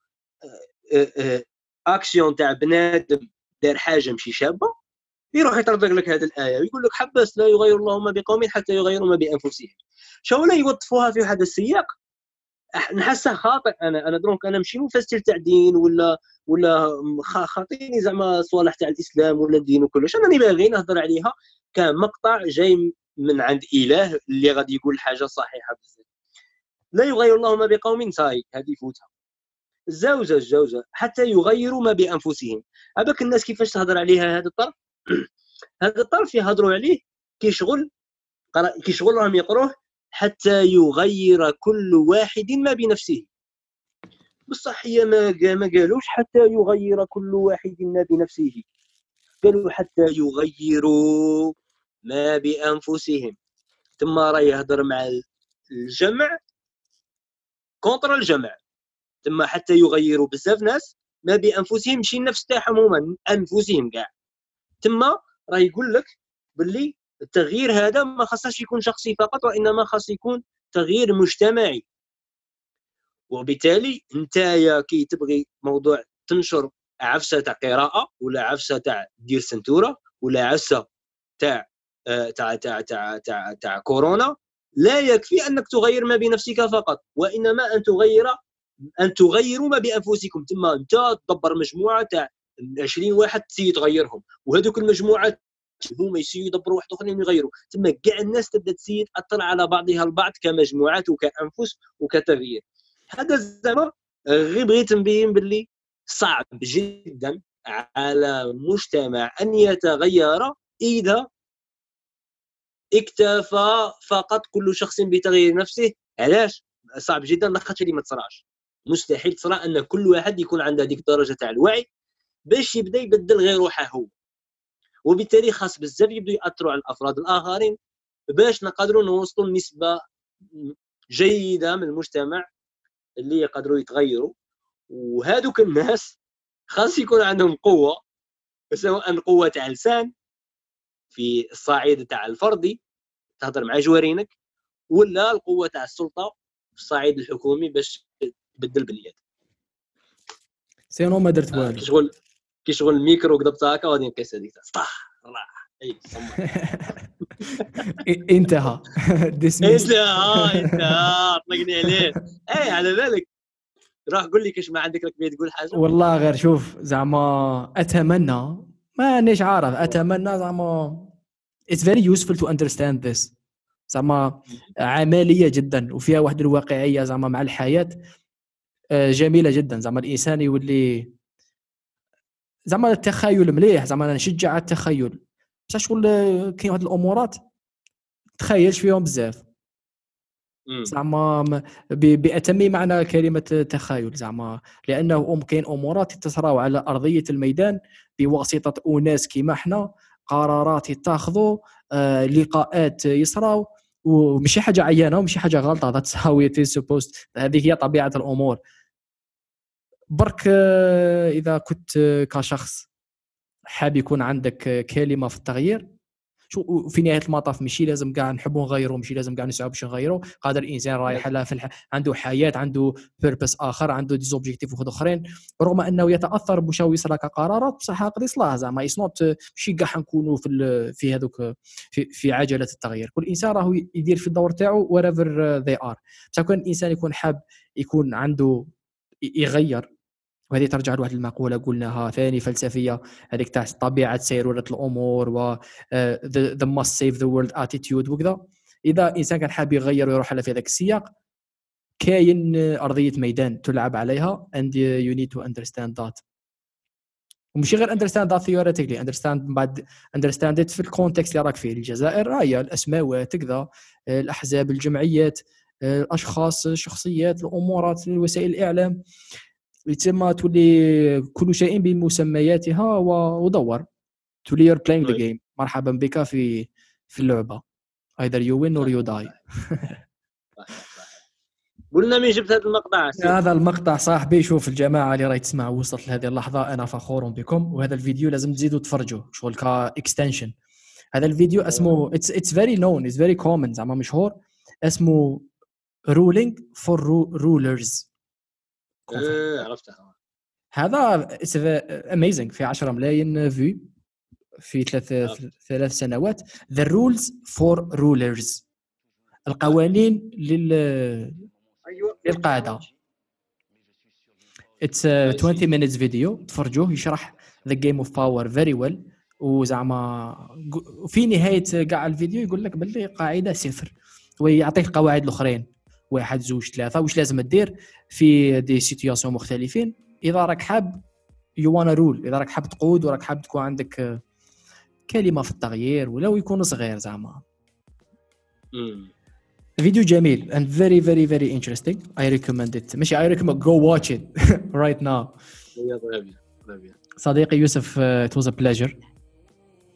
آه، اكسيون تاع بنادم دار حاجة مشي شابة يروح يطردق لك هذه الآية ويقول لك حبس لا يغير الله ما بقوم حتى يغيروا ما بأنفسهم. شو لا يوظفوها في هذا السياق؟ نحسها خاطئ أنا أنا donc أنا ماشي مفسر تاع دين ولا ولا خاطيني زعما صوالح تاع الإسلام ولا الدين وكلش. أنا باغي نهضر عليها كمقطع جاي من عند إله اللي غادي يقول حاجة صحيحة بزاف. لا يغير الله ما بقوم صاي هذه فوتها. الزوجة الزوجة حتى يغيروا ما بأنفسهم. هذاك الناس كيفاش تهضر عليها هذا الطرف؟ [clears throat] هذا الطرف يهضروا عليه كيشغل كيشغل راهم يقروه حتى يغير كل واحد ما بنفسه. بصح هي ما ما قالوش حتى يغير كل واحد ما بنفسه. قالوا حتى يغيروا ما بأنفسهم. ثم راه يهضر مع الجمع كونتر الجمع ثم حتى يغيروا بزاف ناس ما بأنفسهم ماشي النفس تاعهم هما أنفسهم كاع. ثم راه يقول لك باللي التغيير هذا ما خصهش يكون شخصي فقط وإنما خاص يكون تغيير مجتمعي. وبالتالي انت كي تبغي موضوع تنشر عفسة تاع قراءة ولا عفسة تاع دير سنتورة ولا عفسة تاع تاع تاع تاع تاع, تاع كورونا لا يكفي أنك تغير ما بنفسك فقط وإنما أن تغير أن تغيروا ما بأنفسكم. ثم أنت تدبر مجموعة تاع 20 واحد تسي تغيرهم وهذوك المجموعات هما يسيو يدبروا واحد آخرين يغيروا. ثم كاع الناس تبدا تسي تأثر على بعضها البعض كمجموعات وكأنفس وكتغيير. هذا زعما غير بغيت نبين باللي صعب جدا على مجتمع أن يتغير إذا اكتفى فقط كل شخص بتغيير نفسه. علاش؟ صعب جدا لاخاطش اللي ما تصراش مستحيل تصرى أن كل واحد يكون عنده هذيك الدرجة تاع الوعي باش يبدأ يبدل غير روحه هو. وبالتالي خاص بزاف يبداو يأثروا على الأفراد الآخرين باش نقدروا نوصلوا لنسبة جيدة من المجتمع اللي يقدروا يتغيروا. وهذوك الناس خاص يكون عندهم قوة سواء قوة تاع لسان في الصعيد تاع الفردي تهضر مع جوارينك ولا القوة تاع السلطة في الصعيد الحكومي باش تبدل باليد sinon ما درت آه، والو. كي شغل كي شغل الميكرو قدبت هكا غادي نقيس هذيك صح راح. أي. [laughs] انتهى. [laughs] Dismissed. انت آه انت آه، اطلقني عليه. اي على بالك روح قول لي كاش ما عندك لك بيه تقول حاجة؟ والله غير شوف زعما أتمنى ما نيش عارف. أتمنى زعما it's very useful to understand this. زعما عملية جدا وفيها واحد الواقعية زعما مع الحياة آه، جميلة جدا. زعما الإنسان يولي زعما التخيل مليح زعما أنا نشجع على التخيل. بصح شغل آه، كاين واحد الأمورات تخيلش فيهم بزاف. زعما م- ب- بأتم معنى كلمة تخيل زعما. لأنه أم كاين أمورات تصراو على أرضية الميدان بواسطة أناس كيما إحنا قرارات يتاخذوا آه، لقاءات يصراو ومشي حاجة عيانة ومشي that's how it is supposed. هذه هي طبيعة الأمور. برك آه، إذا كنت آه، كشخص حاب يكون عندك كلمة في التغيير شو في نهاية المطاف ماشي لازم كاع نحبوا نغيروا ماشي لازم كاع نسعوا باش نغيروا قادر الإنسان رايح في الح... عنده حياة عنده purpose آخر عنده des objectifs أخرين. رغم أنه يتأثر هو يصرى كقرارات بصح قد يصلح زعما. it's not ماشي كاع حنكونوا في ال... في هذوك في, في عجلة التغيير. كل إنسان راهو يدير في الدور تاعو wherever they are. بصح كون الإنسان يكون حاب يكون عنده يغير وهذه ترجع لواحد المقولة قلناها ثاني فلسفية هذيك تاع طبيعة سيرورة الأمور و the must save the world attitude وكذا. إذا إنسان كان حاب يغير ويروح على في هذاك السياق كاين أرضية ميدان تلعب عليها and you need to understand that. ومشي غير understand that theoretically understand بعد understand it في ال context اللي راك فيه الجزائر هي الأسماوات كذا الأحزاب الجمعيات الأشخاص الشخصيات الأمورات وسائل الإعلام. تسمى تولي كل شيء بمسمياتها ودور. تولي you're playing the طيب. game. مرحبا بك في في اللعبة. Either you win or you die. قلنا من جبت هذا المقطع. هذا المقطع صاحبي. شوف الجماعة اللي راهي تسمع وصلت لهذه اللحظة. أنا فخور بكم. وهذا الفيديو لازم تزيدوا تفرجوا. شغل كاكستنشن هذا الفيديو اسمه it's it's very known it's very common زعما مشهور. اسمه Ruling for Rulers آه، عرفتها. هذا amazing في 10 ملايين views في ثلاث آه. ثلاث سنوات. The Rules for Rulers القوانين لل للقاعدة. it's 20 minutes فيديو تفرجوه. يشرح the game of power very well وزعما في نهاية كاع الفيديو يقول لك باللي قاعدة صفر. ويعطيك القواعد الأخرين. واحد زوج ثلاثة. واش لازم دير؟ في des situations مختلفين. إذا راك حاب you wanna rule إذا راك حاب تقود وراك حاب تكون عندك آه، كلمة في التغيير ولو يكون صغير زعما. فيديو جميل and very very very interesting. I recommend it. ماشي I recommend. Go watch it [laughs] right now. صديقي يوسف uh, it was a pleasure.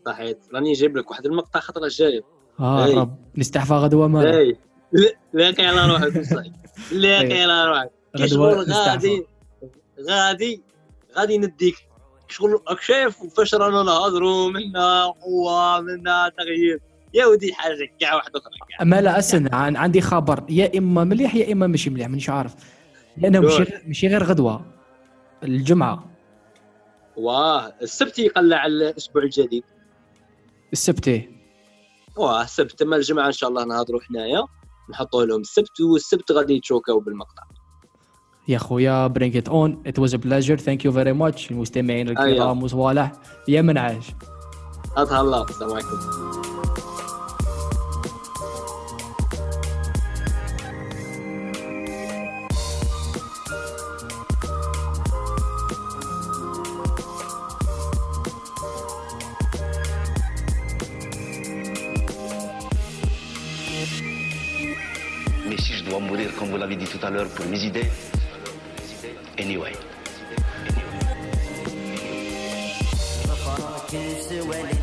صحيت. راني جايب لك واحد المقطع خطره الجايه آه. رب. نستحفى غدوه ما اي لا [laughs] لا كاين على روحك أي. كاين على روحك كي شغل غادي غادي غادي نديك. شغل راك شايف وفاش رانا نهضروا منا قوه منا تغيير. يا ودي حاجة كاع واحدة أخرى أما لا أسن عن عندي خبر. يا إما مليح يا إما ماشي مليح مانيش عارف. لأنه ماشي ماشي غير غدوة. الجمعة. واه السبت يقلع الأسبوع الجديد. السبت إيه. واه السبت. تما الجمعة إن شاء الله نهضروا حنايا. نحطوا لهم السبت والسبت غادي يتشوكاو بالمقطع. يا خويا bring it on. It was a pleasure. Thank you very much. المستمعين أيوة. الكرام وصوالح يا من عاش اطهى الله. السلام عليكم. à pour mes idées. Anyway. anyway.